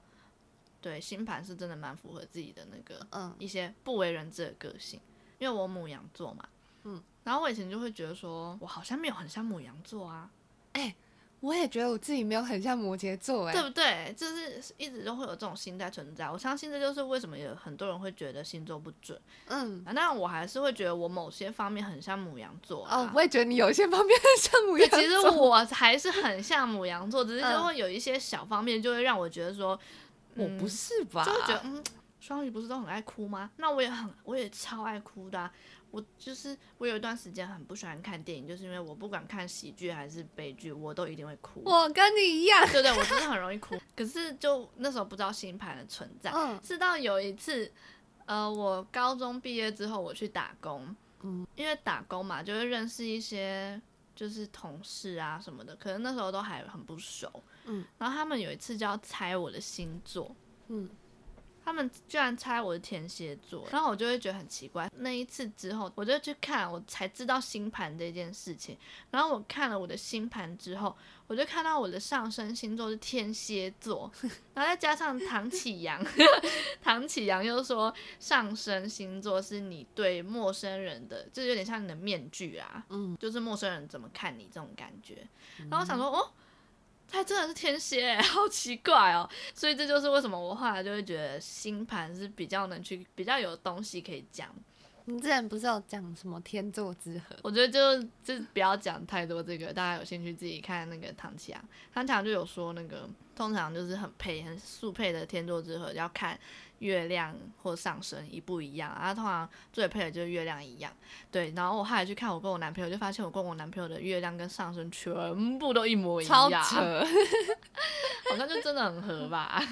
对，星盘是真的蛮符合自己的那个嗯一些不为人知的个性。因为我母羊座嘛，嗯，然后我以前就会觉得说我好像没有很像母羊座啊，哎、欸。我也觉得我自己没有很像摩羯座，哎，对不对？就是一直都会有这种心态存在。我相信这就是为什么有很多人会觉得星座不准。嗯，反正我还是会觉得我某些方面很像母羊座。哦，我也觉得你有一些方面很像母羊座。其实我还是很像母羊座，只是就会有一些小方面就会让我觉得说，我不是吧？就会觉得，嗯，双鱼不是都很爱哭吗？那我也很，我也超爱哭的啊。我就是我有一段时间很不喜欢看电影，就是因为我不管看喜剧还是悲剧，我都一定会哭。我跟你一样，对对，我真的很容易哭。可是就那时候不知道星盘的存在，嗯，直到有一次，呃，我高中毕业之后我去打工，嗯，因为打工嘛，就会认识一些就是同事啊什么的，可能那时候都还很不熟，嗯，然后他们有一次就要猜我的星座，嗯。他们居然猜我是天蝎座，然后我就会觉得很奇怪。那一次之后，我就去看，我才知道星盘这件事情。然后我看了我的星盘之后，我就看到我的上升星座是天蝎座，然后再加上唐启阳，唐启阳又说上升星座是你对陌生人的，就是有点像你的面具啊，嗯，就是陌生人怎么看你这种感觉。然后我想说，哦。他真的是天蝎，好奇怪哦！所以这就是为什么我后来就会觉得星盘是比较能去比较有东西可以讲。你之前不是有讲什么天作之合？我觉得就就不要讲太多这个，大家有兴趣自己看那个唐綺阳。唐綺阳就有说那个通常就是很配很速配的天作之合，要看月亮或上升一不一样啊。通常最配的就是月亮一样。对，然后我后来去看我跟我男朋友，就发现我跟我男朋友的月亮跟上升全部都一模一样，超扯，好像就真的很合吧。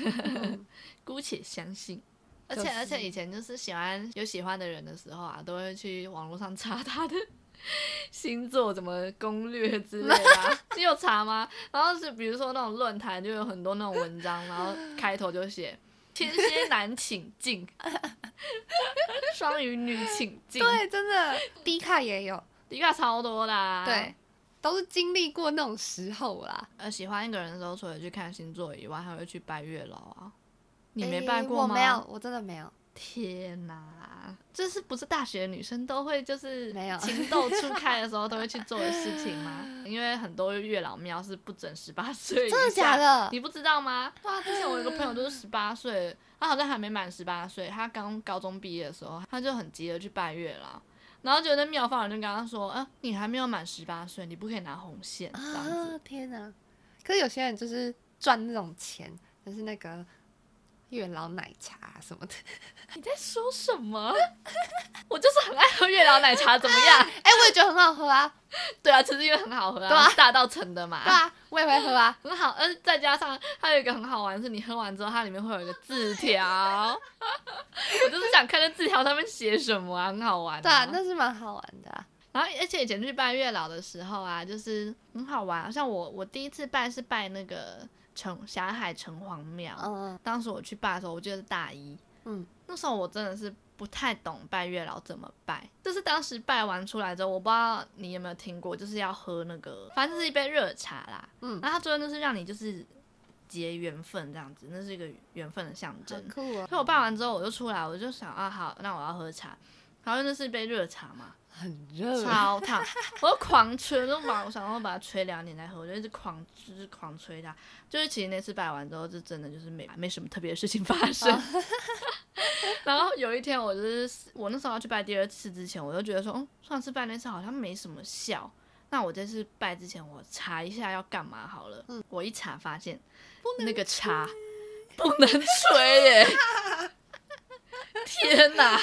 姑且相信。而且而且以前就是喜欢有喜欢的人的时候啊，都会去网络上查他的 星座怎么攻略之类的啊。你有查吗？然后是比如说那种论坛就有很多那种文章，然后开头就写天蝎男请进，双鱼女请进。对，真的低卡也有低卡超多的啊。对，都是经历过那种时候啦。呃，喜欢一个人的时候，除了去看星座以外，还会去拜月老啊。你没拜过吗？欸，我没有，我真的没有。天哪，这是不是大学女生都会就是没有情窦初开的时候都会去做的事情吗？因为很多月老庙是不准十八岁。真的假的？你不知道吗？哇，之前我有个朋友就是十八岁，他好像还没满十八岁，他刚高中毕业的时候，他就很急着去拜月老，然后觉得庙方人就跟他说：“啊，你还没有满十八岁，你不可以拿红线。”这样子。啊，天哪！可是有些人就是赚那种钱，就是那个。月老奶茶什么的，你在说什么？我就是很爱喝月老奶茶，怎么样？哎、欸，我也觉得很好喝啊。对啊，其实因为很好喝啊，对啊，大稻埕的嘛。对啊，我也会喝啊，很好。嗯再加上它有一个很好玩，是你喝完之后，它里面会有一个字条。我就是想看那字条上面写什么啊，很好玩。对啊，那是蛮好玩的啊。然后，而且以前去拜月老的时候啊，就是很好玩。像我，我第一次拜是拜那个。城霞海城隍庙，嗯，当时我去拜的时候，我记得是大一，嗯，那时候我真的是不太懂拜月老怎么拜，就是当时拜完出来之后，我不知道你有没有听过，就是要喝那个，反正是一杯热茶啦，嗯，然后他最后就是让你就是结缘分这样子，那是一个缘分的象征，很酷啊。所以我拜完之后，我就出来，我就想啊，好，那我要喝茶，然后那是一杯热茶嘛。很热，超烫，我就狂吹，就把我想要把它吹两点再喝，我就一直狂就是狂吹它。就是其实那次拜完之后，就真的就是没没什么特别的事情发生。Oh. 然后有一天，我就是我那时候要去拜第二次之前，我就觉得说，嗯，上次拜那次好像没什么效，那我这次拜之前，我查一下要干嘛好了。嗯，我一查发现，那个茶不能吹耶。天哪！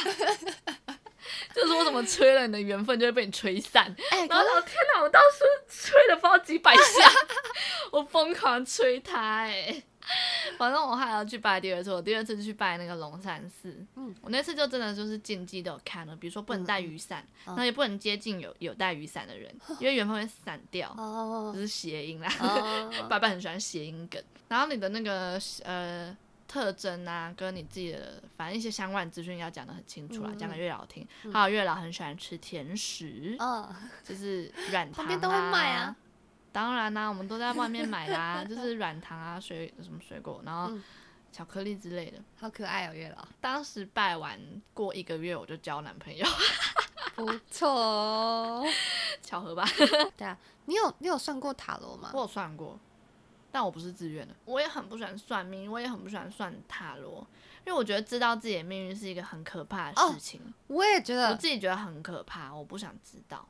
就是我怎么吹了你的缘分就会被你吹散，欸、然后我天哪，我当时吹了不知道几百下，我疯狂吹它哎、欸。反正我还要去拜第二次，我第二次去拜那个龙山寺。嗯，我那次就真的就是禁忌都有看了，比如说不能带雨伞，然后也不能接近有有带雨伞的人，因为缘分会散掉。哦，这是谐音啦。拜拜很喜欢谐音梗。然后你的那个呃特征啊，跟你自己的反正一些相关资讯要讲的很清楚啦，讲给月老听。还有月老很喜欢吃甜食，嗯就是软 糖啊。旁边都会卖啊。当然啦、啊，我们都在外面买啦、啊，就是软糖啊、水什么水果，然后巧克力之类的。好可爱哦，月老。当时拜完过一个月，我就交男朋友，不错哦，巧合吧？对啊，你有你有算过塔罗吗？我有算过，但我不是自愿的。我也很不喜欢算命，我也很不喜欢算塔罗，因为我觉得知道自己的命运是一个很可怕的事情。哦、我也觉得，我自己觉得很可怕，我不想知道。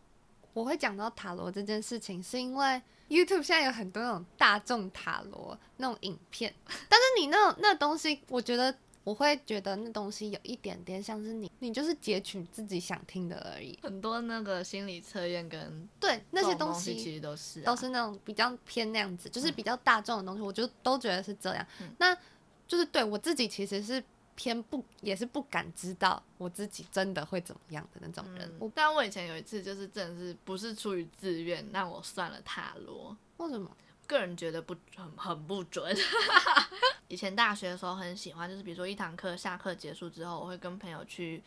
我会讲到塔罗这件事情，是因为 YouTube 现在有很多那种大众塔罗那种影片，但是你那那东西，我觉得我会觉得那东西有一点点像是你，你就是截取自己想听的而已。很多那个心理测验跟对那些东西其实都是、啊、都是那种比较偏那样子，就是比较大众的东西，嗯、我就都觉得是这样。嗯、那就是对我自己其实是。偏不也是不敢知道我自己真的会怎么样的那种人。嗯、但我以前有一次就是真的是不是出于自愿，让我算了塔罗。为什么？个人觉得不很很不准。以前大学的时候很喜欢，就是比如说一堂课下课结束之后，我会跟朋友去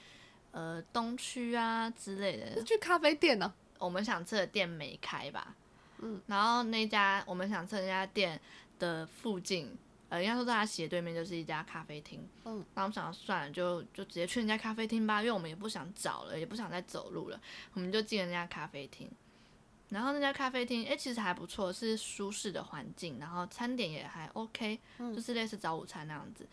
呃东区啊之类的。去咖啡店呢、啊？我们想吃的店没开吧？嗯。然后那家我们想吃那家店的附近。呃，应该说在他斜对面就是一家咖啡厅。嗯，那我们想算了，就就直接去那家咖啡厅吧，因为我们也不想找了，也不想再走路了，我们就进了那家咖啡厅。然后那家咖啡厅，哎、欸，其实还不错，是舒适的环境，然后餐点也还 OK，就是类似早午餐那样子。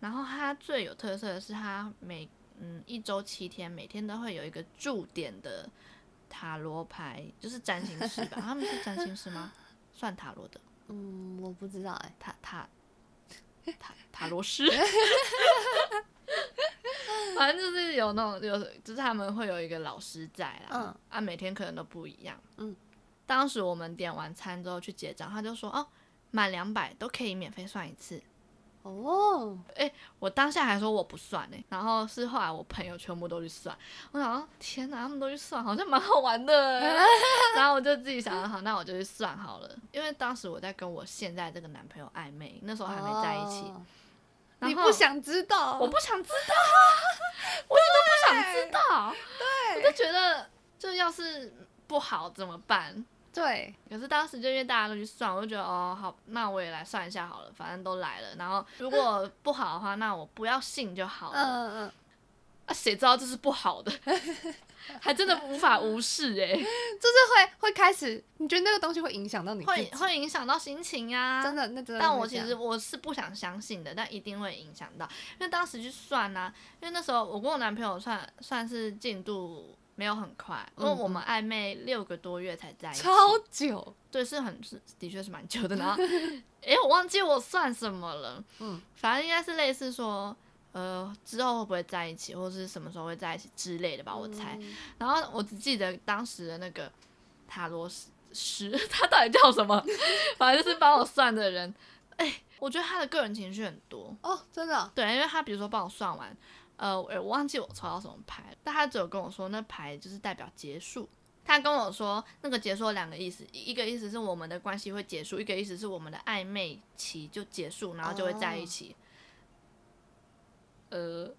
然后它最有特色的是，它每嗯一周七天，每天都会有一个驻点的塔罗牌，就是占星师吧？他们是占星师吗？算塔罗的？嗯，我不知道哎、欸，塔塔。塔塔罗师，反正就是有那种有，就是他们会有一个老师在啦，嗯，啊，每天可能都不一样，嗯。当时我们点完餐之后去结账，他就说，哦，满两百都可以免费算一次。哦，哎、欸，我当下还说我不算呢，然后是后来我朋友全部都去算，我想，天哪，他们都去算，好像蛮好玩的，然后我就自己想，好，那我就去算好了，因为当时我在跟我现在这个男朋友暧昧，那时候还没在一起，哦、你不想知道，我不想知道，我一点都不想知道，对，我就觉得，这要是不好怎么办？对，可是当时就因为大家都去算，我就觉得哦好，那我也来算一下好了，反正都来了。然后如果不好的话，那我不要信就好了。嗯嗯嗯。啊，谁知道这是不好的，还真的无法无视哎、欸。就是会会开始，你觉得那个东西会影响到你？会会影响到心情呀、啊。真的，那真的。但我其实我是不想相信的，但一定会影响到，因为当时去算啊，因为那时候我跟我男朋友算算是进度。没有很快，因为我们暧昧六个多月才在一起，超久，对，是很是的确是蛮久的。然后，哎，我忘记我算什么了，嗯，反正应该是类似说，呃，之后会不会在一起，或者是什么时候会在一起之类的吧，我猜。嗯、然后我只记得当时的那个塔罗师，他到底叫什么？反正就是帮我算的人，哎，我觉得他的个人情绪很多哦，真的，对，因为他比如说帮我算完。呃，我忘记我抽到什么牌，但他只有跟我说那牌就是代表结束。他跟我说那个结束有两个意思，一个意思是我们的关系会结束，一个意思是我们的暧昧期就结束，然后就会在一起。哦、呃，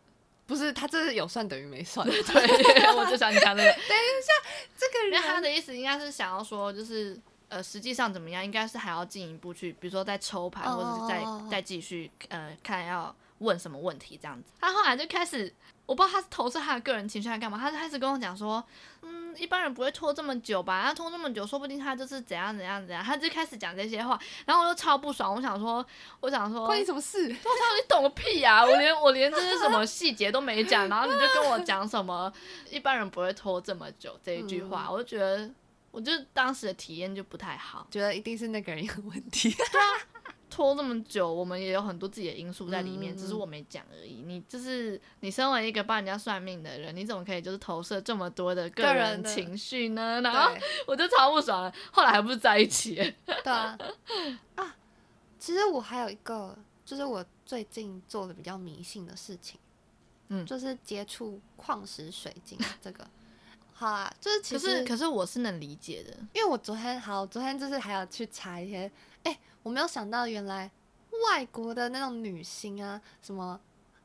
不是，他这是有算等于没算。对，我就想讲这个。等一下，这个人他的意思应该是想要说，就是呃，实际上怎么样，应该是还要进一步去，比如说再抽牌，或者是再、哦、再继续呃看要。问什么问题这样子，他后来就开始，我不知道他是投射他的个人情绪还干嘛，他就开始跟我讲说，嗯，一般人不会拖这么久吧？他拖这么久，说不定他就是怎样怎样怎样，他就开始讲这些话，然后我就超不爽，我想说，我想说，关你什么事？我操，你懂个屁呀、啊！我连我连这些什么细节都没讲，然后你就跟我讲什么一般人不会拖这么久这一句话，嗯、我就觉得，我就当时的体验就不太好，觉得一定是那个人有问题。对啊。拖这么久，我们也有很多自己的因素在里面，嗯、只是我没讲而已。你就是你身为一个帮人家算命的人，你怎么可以就是投射这么多的个人情绪呢？然后 我就超不爽了，后来还不是在一起？对啊，啊，其实我还有一个，就是我最近做的比较迷信的事情，嗯，就是接触矿石水晶 这个。好啊，就是其实可是可是我是能理解的，因为我昨天好，昨天就是还要去查一些，哎、欸，我没有想到原来外国的那种女星啊，什么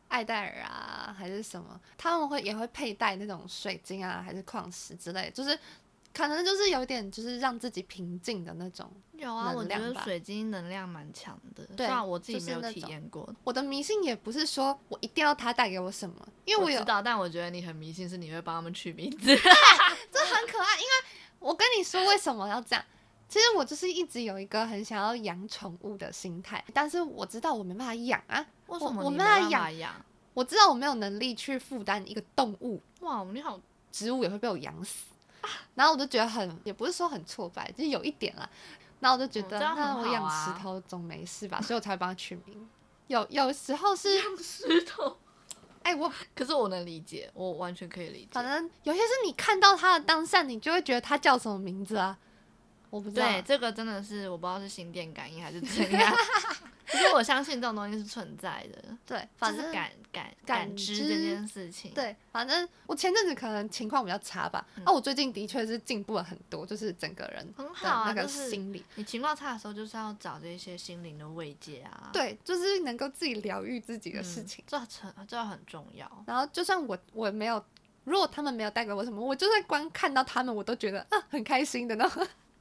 艾黛尔啊，还是什么，他们会也会佩戴那种水晶啊，还是矿石之类，就是。可能就是有点，就是让自己平静的那种。有啊，我觉得水晶能量蛮强的。对，虽然我自己没有体验过。我的迷信也不是说我一定要它带给我什么，因为我有我知道，但我觉得你很迷信，是你会帮他们取名字，这很可爱。因为我跟你说为什么要这样，其实我就是一直有一个很想要养宠物的心态，但是我知道我没办法养啊。为什么我没办法养？我知道我没有能力去负担一个动物。哇，你好，植物也会被我养死。然后我就觉得很，也不是说很挫败，就是有一点啦。然后我就觉得，那、嗯、我养石头总没事吧，所以我才会帮它取名。有有时候是养石头，哎，我可是我能理解，我完全可以理解。反正有些是你看到它的当下，你就会觉得它叫什么名字啊？我不知道，对，这个真的是我不知道是心电感应还是怎样。可是我相信这种东西是存在的，对，反正感感感知这件事情，对，反正我前阵子可能情况比较差吧，那、嗯啊、我最近的确是进步了很多，就是整个人很好啊，那个心理。你情况差的时候，就是要找这些心灵的慰藉啊，对，就是能够自己疗愈自己的事情，嗯、这很这很重要。然后就算我我没有，如果他们没有带给我什么，我就算光看到他们，我都觉得啊很开心的呢。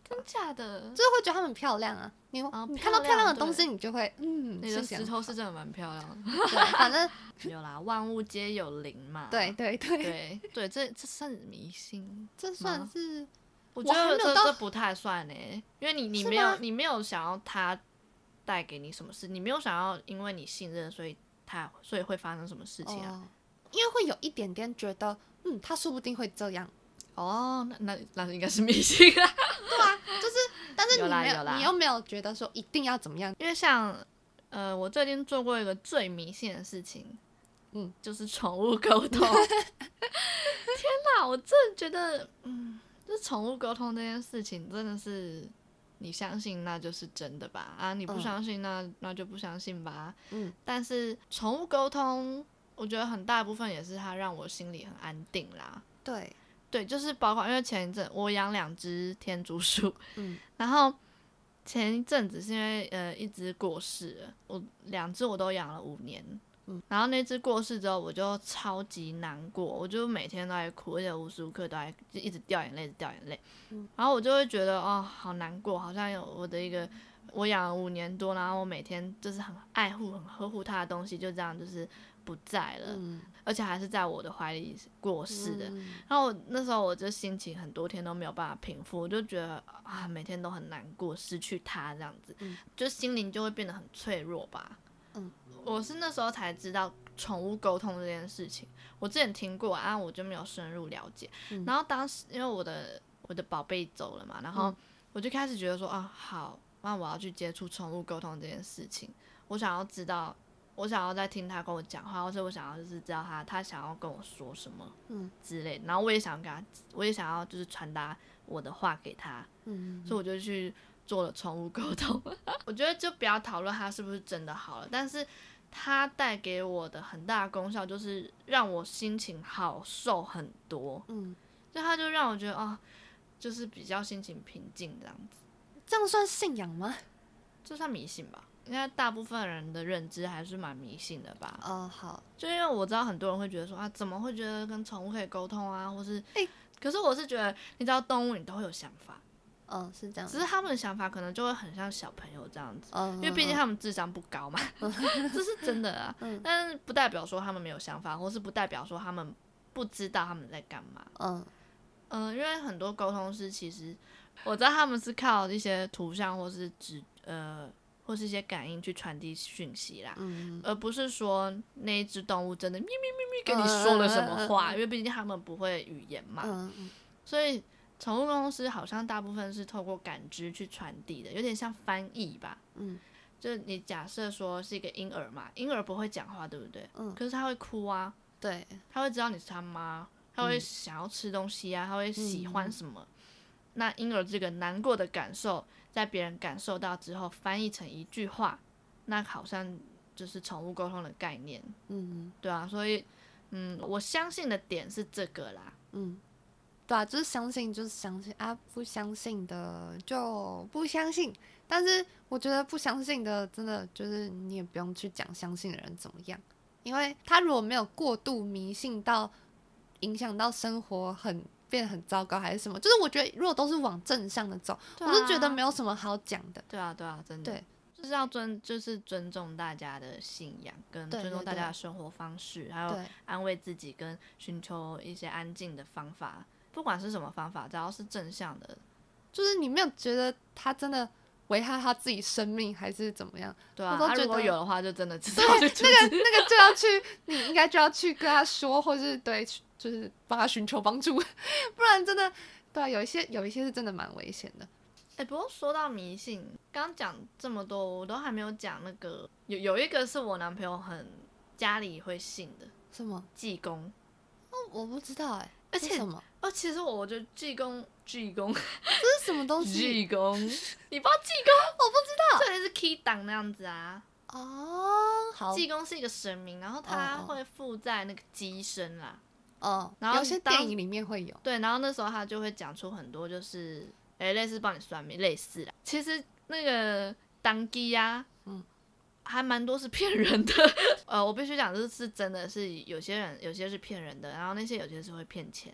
真假的，就是会觉得他们很漂亮啊！你、哦、你看到漂亮的东西，你就会嗯，那个石头是真的蛮漂亮的。对，反正 有啦，万物皆有灵嘛。对对对对对，这这算迷信？这算是？我觉得这这不太算呢，因为你你没有你没有想要它带给你什么事，你没有想要因为你信任，所以它所以会发生什么事情啊？哦、因为会有一点点觉得，嗯，他说不定会这样。哦，那那那应该是迷信啊。对啊，就是，但是你没有，有你又没有觉得说一定要怎么样？因为像，呃，我最近做过一个最迷信的事情，嗯，就是宠物沟通。天哪，我真的觉得，嗯，就是宠物沟通这件事情，真的是你相信那就是真的吧？啊，你不相信那、嗯、那就不相信吧。嗯，但是宠物沟通，我觉得很大部分也是它让我心里很安定啦。对。对，就是包括因为前一阵我养两只天竺鼠，嗯，然后前一阵子是因为呃一只过世了，我两只我都养了五年，嗯，然后那只过世之后我就超级难过，我就每天都在哭，而且无时无刻都在就一直掉眼泪，一直掉眼泪，嗯，然后我就会觉得哦好难过，好像有我的一个我养了五年多，然后我每天就是很爱护、很呵护它的东西，就这样就是。不在了，嗯，而且还是在我的怀里过世的。嗯，然后我那时候我就心情很多天都没有办法平复，我就觉得啊，每天都很难过，失去它这样子，嗯，就心灵就会变得很脆弱吧。嗯，我是那时候才知道宠物沟通这件事情，我之前听过啊，我就没有深入了解。嗯，然后当时因为我的我的宝贝走了嘛，然后我就开始觉得说啊，好，那我要去接触宠物沟通这件事情，我想要知道。我想要在听他跟我讲话，或者我想要就是知道他他想要跟我说什么，嗯之类的。然后我也想跟他，我也想要就是传达我的话给他，嗯，所以我就去做了宠物沟通。我觉得就不要讨论他是不是真的好了，但是它带给我的很大的功效就是让我心情好受很多，嗯，所以他就让我觉得哦，就是比较心情平静这样子。这样算信仰吗？这算迷信吧。应该大部分人的认知还是蛮迷信的吧？哦，好，就因为我知道很多人会觉得说啊，怎么会觉得跟宠物可以沟通啊，或是，欸，可是我是觉得，你知道动物你都会有想法，哦，是这样，只是他们的想法可能就会很像小朋友这样子，因为毕竟他们智商不高嘛，这是真的啊，但是不代表说他们没有想法，或是不代表说他们不知道他们在干嘛，嗯，嗯，因为很多沟通师其实我知道他们是靠一些图像或是指呃。或是一些感应去传递讯息啦，嗯，而不是说那一只动物真的咪咪咪咪跟你说了什么话，嗯，因为毕竟他们不会语言嘛，嗯，所以宠物公司好像大部分是透过感知去传递的，有点像翻译吧，嗯，就是你假设说是一个婴儿嘛，婴儿不会讲话，对不对？嗯。可是他会哭啊。对。他会知道你是他妈，他会想要吃东西啊，他会喜欢什么。嗯、那婴儿这个难过的感受，在别人感受到之后，翻译成一句话，那好像就是宠物沟通的概念。嗯。对啊，所以，嗯，我相信的点是这个啦。嗯。对啊，就是相信，就是相信啊！不相信的就不相信。但是我觉得不相信的，真的就是你也不用去讲相信的人怎么样，因为他如果没有过度迷信到影响到生活很变得很糟糕，还是什么，就是我觉得如果都是往正向的走，啊、我是觉得没有什么好讲的。对啊，对啊，真的。对，就是要尊，就是尊重大家的信仰，跟尊重大家的生活方式，对对对，还有安慰自己，跟寻求一些安静的方法。不管是什么方法，只要是正向的，就是你没有觉得他真的危害他自己生命，还是怎么样？对啊，他如果有的话，就真的知道 对那个那个就要去，你应该就要去跟他说，或是对，就是帮他寻求帮助，不然真的对啊，有一些有一些是真的蛮危险的。哎、欸，不过说到迷信，刚讲这么多，我都还没有讲那个有有一个是我男朋友很家里会信的，什么济公？哦，我不知道哎、欸。而且什么？哦，其实我我觉得济公，济公，这是什么东西？济公，你不知道济公？我不知道，这里是 key 档那样子啊。哦，好。济公是一个神明，然后他会附在那个机身啦。哦。然后有些电影里面会有。对，然后那时候他就会讲出很多，就是哎，类似帮你算命，类似啦。其实那个当机呀，嗯。还蛮多是骗人的，呃，我必须讲这是真的是有些人有些是骗人的，然后那些有些是会骗钱，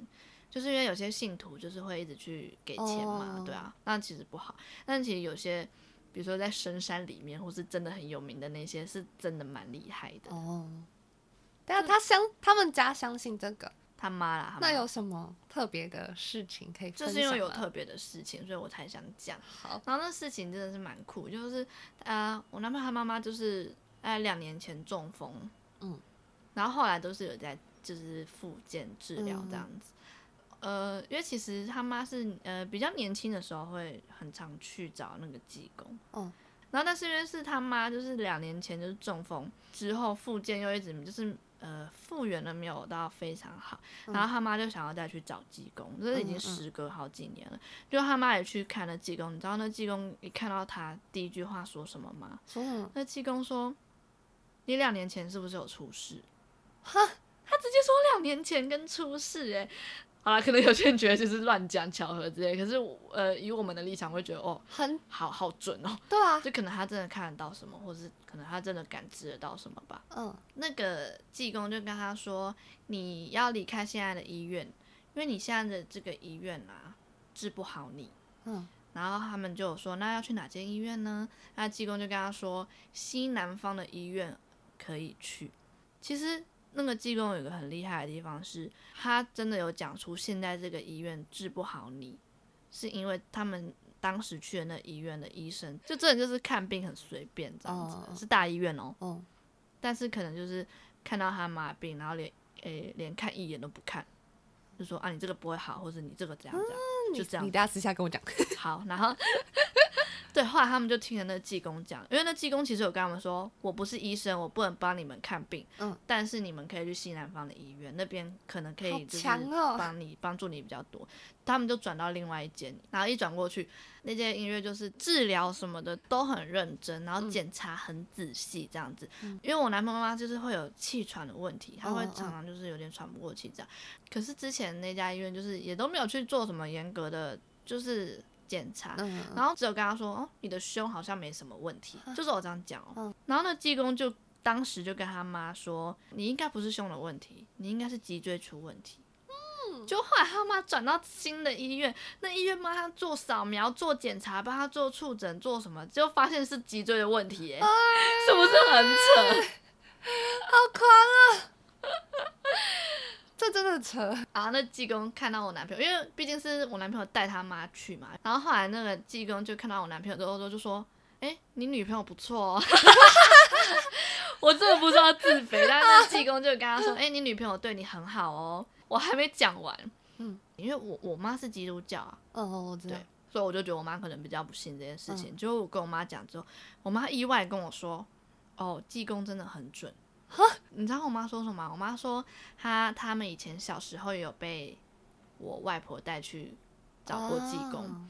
就是因为有些信徒就是会一直去给钱嘛，oh. 对啊，那其实不好。但其实有些，比如说在深山里面或是真的很有名的那些，是真的蛮厉害的哦。但是他相他们家相信这个。他妈啦，那有什么特别的事情可以？就是因为有特别的事情，所以我才想讲。好，然后那事情真的是蛮酷，就是啊、呃，我男朋友他妈妈就是在两年前中风，嗯，然后后来都是有在就是复健治疗这样子。嗯、呃，因为其实他妈是呃比较年轻的时候会很常去找那个济公，嗯，然后但是因为是他妈就是两年前就是中风之后复健又一直就是。呃，复原了没有到非常好，嗯、然后他妈就想要再去找济公，这已经时隔好几年了。嗯嗯、就他妈也去看了济公，你知道那济公一看到他第一句话说什么吗？说什么？那济公说：“你两年前是不是有出事？”哈，他直接说两年前跟出事，哎。好啦，可能有些人觉得就是乱讲巧合之类，可是呃，以我们的立场会觉得哦，很好好准哦。对啊，就可能他真的看得到什么，或是可能他真的感知得到什么吧。嗯，那个济公就跟他说，你要离开现在的医院，因为你现在的这个医院啊治不好你。嗯，然后他们就说，那要去哪间医院呢？那济公就跟他说，西南方的医院可以去。其实。那个济公有一个很厉害的地方是，他真的有讲出现在这个医院治不好你，是因为他们当时去的那医院的医生，就真的就是看病很随便这样子，oh. 是大医院哦。Oh. 但是可能就是看到他妈病，然后连诶、欸、连看一眼都不看，就说啊你这个不会好，或者你这个怎样怎样，嗯、就这样。你等下私下跟我讲。好，然后。对，后来他们就听了那个济公讲，因为那济公其实有跟他们说，我不是医生，我不能帮你们看病，嗯，但是你们可以去西南方的医院，那边可能可以就是帮你帮助你比较多。他们就转到另外一间，然后一转过去，那间医院就是治疗什么的都很认真，然后检查很仔细这样子。嗯，因为我男朋友妈妈就是会有气喘的问题，他会常常就是有点喘不过气这样。可是之前那家医院就是也都没有去做什么严格的，就是。检查，然后只有跟他说，哦，你的胸好像没什么问题，就是我这样讲哦。然后那济公就当时就跟他妈说，你应该不是胸的问题，你应该是脊椎出问题。嗯，就后来他妈转到新的医院，那医院帮他做扫描、做检查、帮他做触诊、做什么，就发现是脊椎的问题，哎，是不是很扯？好狂啊！这真的扯 啊！那济公看到我男朋友，因为毕竟是我男朋友带他妈去嘛。然后后来那个济公就看到我男朋友之后，就说：“哎，你女朋友不错哦。”我真的不知道自肥，但是济公就跟他说：“哎，你女朋友对你很好哦。”我还没讲完，嗯，因为我我妈是基督教啊。哦，我知道。对，所以我就觉得我妈可能比较不信这件事情。就、嗯、我跟我妈讲之后，我妈意外跟我说：“哦，济公真的很准。”你知道我妈说什么？我妈说她他们以前小时候有被我外婆带去找过济公。哦、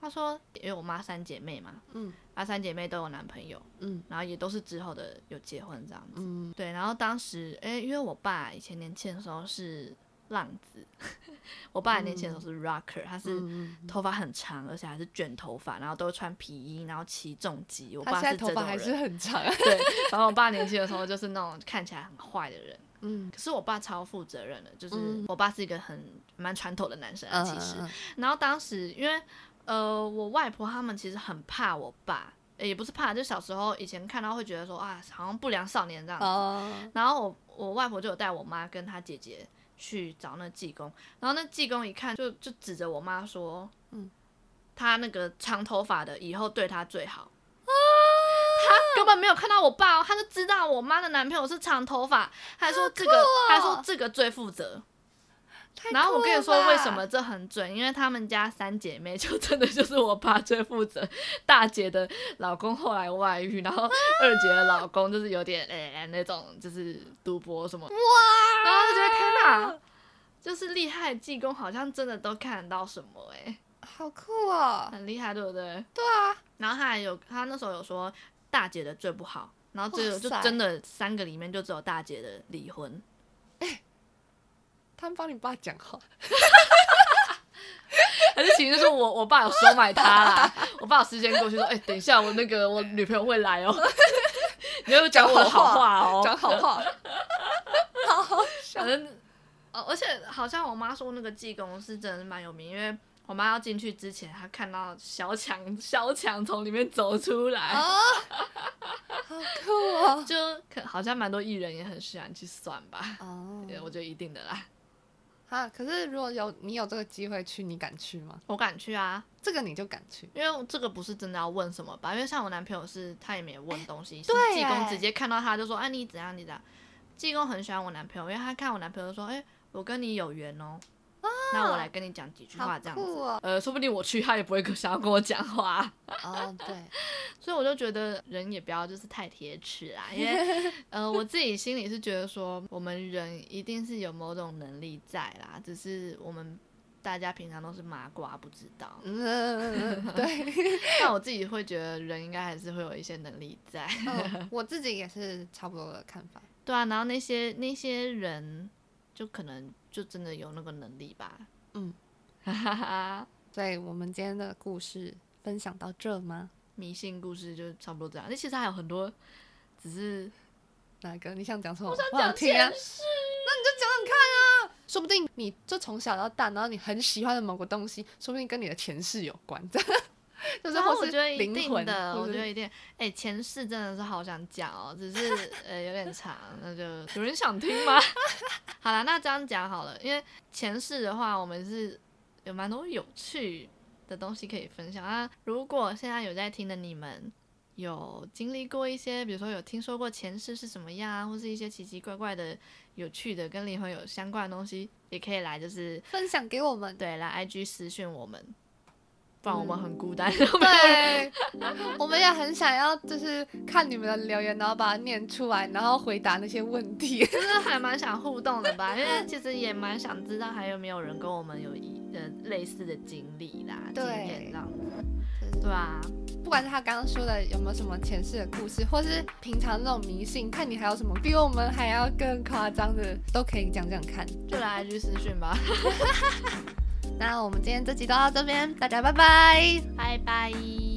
她说，因为我妈三姐妹嘛，嗯，她三姐妹都有男朋友，嗯，然后也都是之后的有结婚这样子，嗯，对。然后当时，哎、欸，因为我爸以前年轻的时候是浪子。我爸年轻的时候是 rocker，、嗯、他是头发很长，而且还是卷头发，然后都穿皮衣，然后骑重机。我爸是这种人，头发还是很长。对，然后我爸年轻的时候就是那种看起来很坏的人。嗯，可是我爸超负责任的，就是我爸是一个很蛮传统的男生啊，其实。嗯、然后当时因为呃，我外婆他们其实很怕我爸，也不是怕，就小时候以前看到会觉得说啊，好像不良少年这样子。哦、然后我我外婆就有带我妈跟她姐姐。去找那济公，然后那济公一看就就指着我妈说：“嗯，他那个长头发的以后对他最好。啊”他根本没有看到我爸哦，他就知道我妈的男朋友是长头发，他还说这个，他还说这个最负责。然后我跟你说为什么这很准，因为他们家三姐妹 就真的就是我爸最负责，大姐的老公后来外遇，然后二姐的老公就是有点哎、欸、那种就是赌博什么，哇，然后就觉得天哪，就是厉害，济公好像真的都看得到什么哎、欸，好酷哦，很厉害对不对？对啊，然后他还有他那时候有说大姐的最不好，然后最后就真的三个里面就只有大姐的离婚。他们帮你爸讲话，还是其实就是我我爸有收买他啦。我爸有时间过去说，哎、欸，等一下我那个我女朋友会来哦、喔，你要讲我的好话哦、喔，讲好话，好好笑。反正哦，而且好像我妈说那个济公是真的是蛮有名，因为我妈要进去之前，她看到小强小强从里面走出来，哦、好酷哦，就可好像蛮多艺人也很喜欢去算吧，哦，我觉得一定的啦。啊！可是如果有你有这个机会去，你敢去吗？我敢去啊，这个你就敢去，因为这个不是真的要问什么吧？因为像我男朋友是，他也没有问东西，济公直接看到他就说：“哎、啊，你怎样？你怎样？”济公很喜欢我男朋友，因为他看我男朋友说：“哎、欸，我跟你有缘哦。”那我来跟你讲几句话，这样子，哦、呃，说不定我去，他也不会 想要跟我讲话。哦，对，所以我就觉得人也不要就是太铁齿啦，因为 呃，我自己心里是觉得说，我们人一定是有某种能力在啦，只是我们大家平常都是麻瓜，不知道。嗯，对。但我自己会觉得人应该还是会有一些能力在。哦、我自己也是差不多的看法。对啊，然后那些那些人。就可能就真的有那个能力吧，嗯，哈哈哈。所以我们今天的故事分享到这吗？迷信故事就差不多这样。那其实还有很多，只是哪个你想讲什么？我想讲前世，那你就讲讲看啊，说不定你就从小到大，然后你很喜欢的某个东西，说不定跟你的前世有关。就是我觉得一定的，我觉得一定。哎、欸，前世真的是好想讲哦，只是呃有点长，那就有人想听吗？好了，那这样讲好了，因为前世的话，我们是有蛮多有趣的东西可以分享啊。如果现在有在听的你们，有经历过一些，比如说有听说过前世是什么样啊，或是一些奇奇怪怪的、有趣的跟灵魂有相关的东西，也可以来就是分享给我们，对，来 IG 私讯我们。不然我们很孤单。嗯、对，我们也很想要，就是看你们的留言，然后把它念出来，然后回答那些问题。就是还蛮想互动的吧，因为 其实也蛮想知道还有没有人跟我们有一呃类似的经历啦，对经验这样子。对啊，不管是他刚刚说的有没有什么前世的故事，或是平常那种迷信，看你还有什么比我们还要更夸张的，都可以讲讲看。就来一句私讯吧。那我们今天这集就到这边，大家拜拜，拜拜。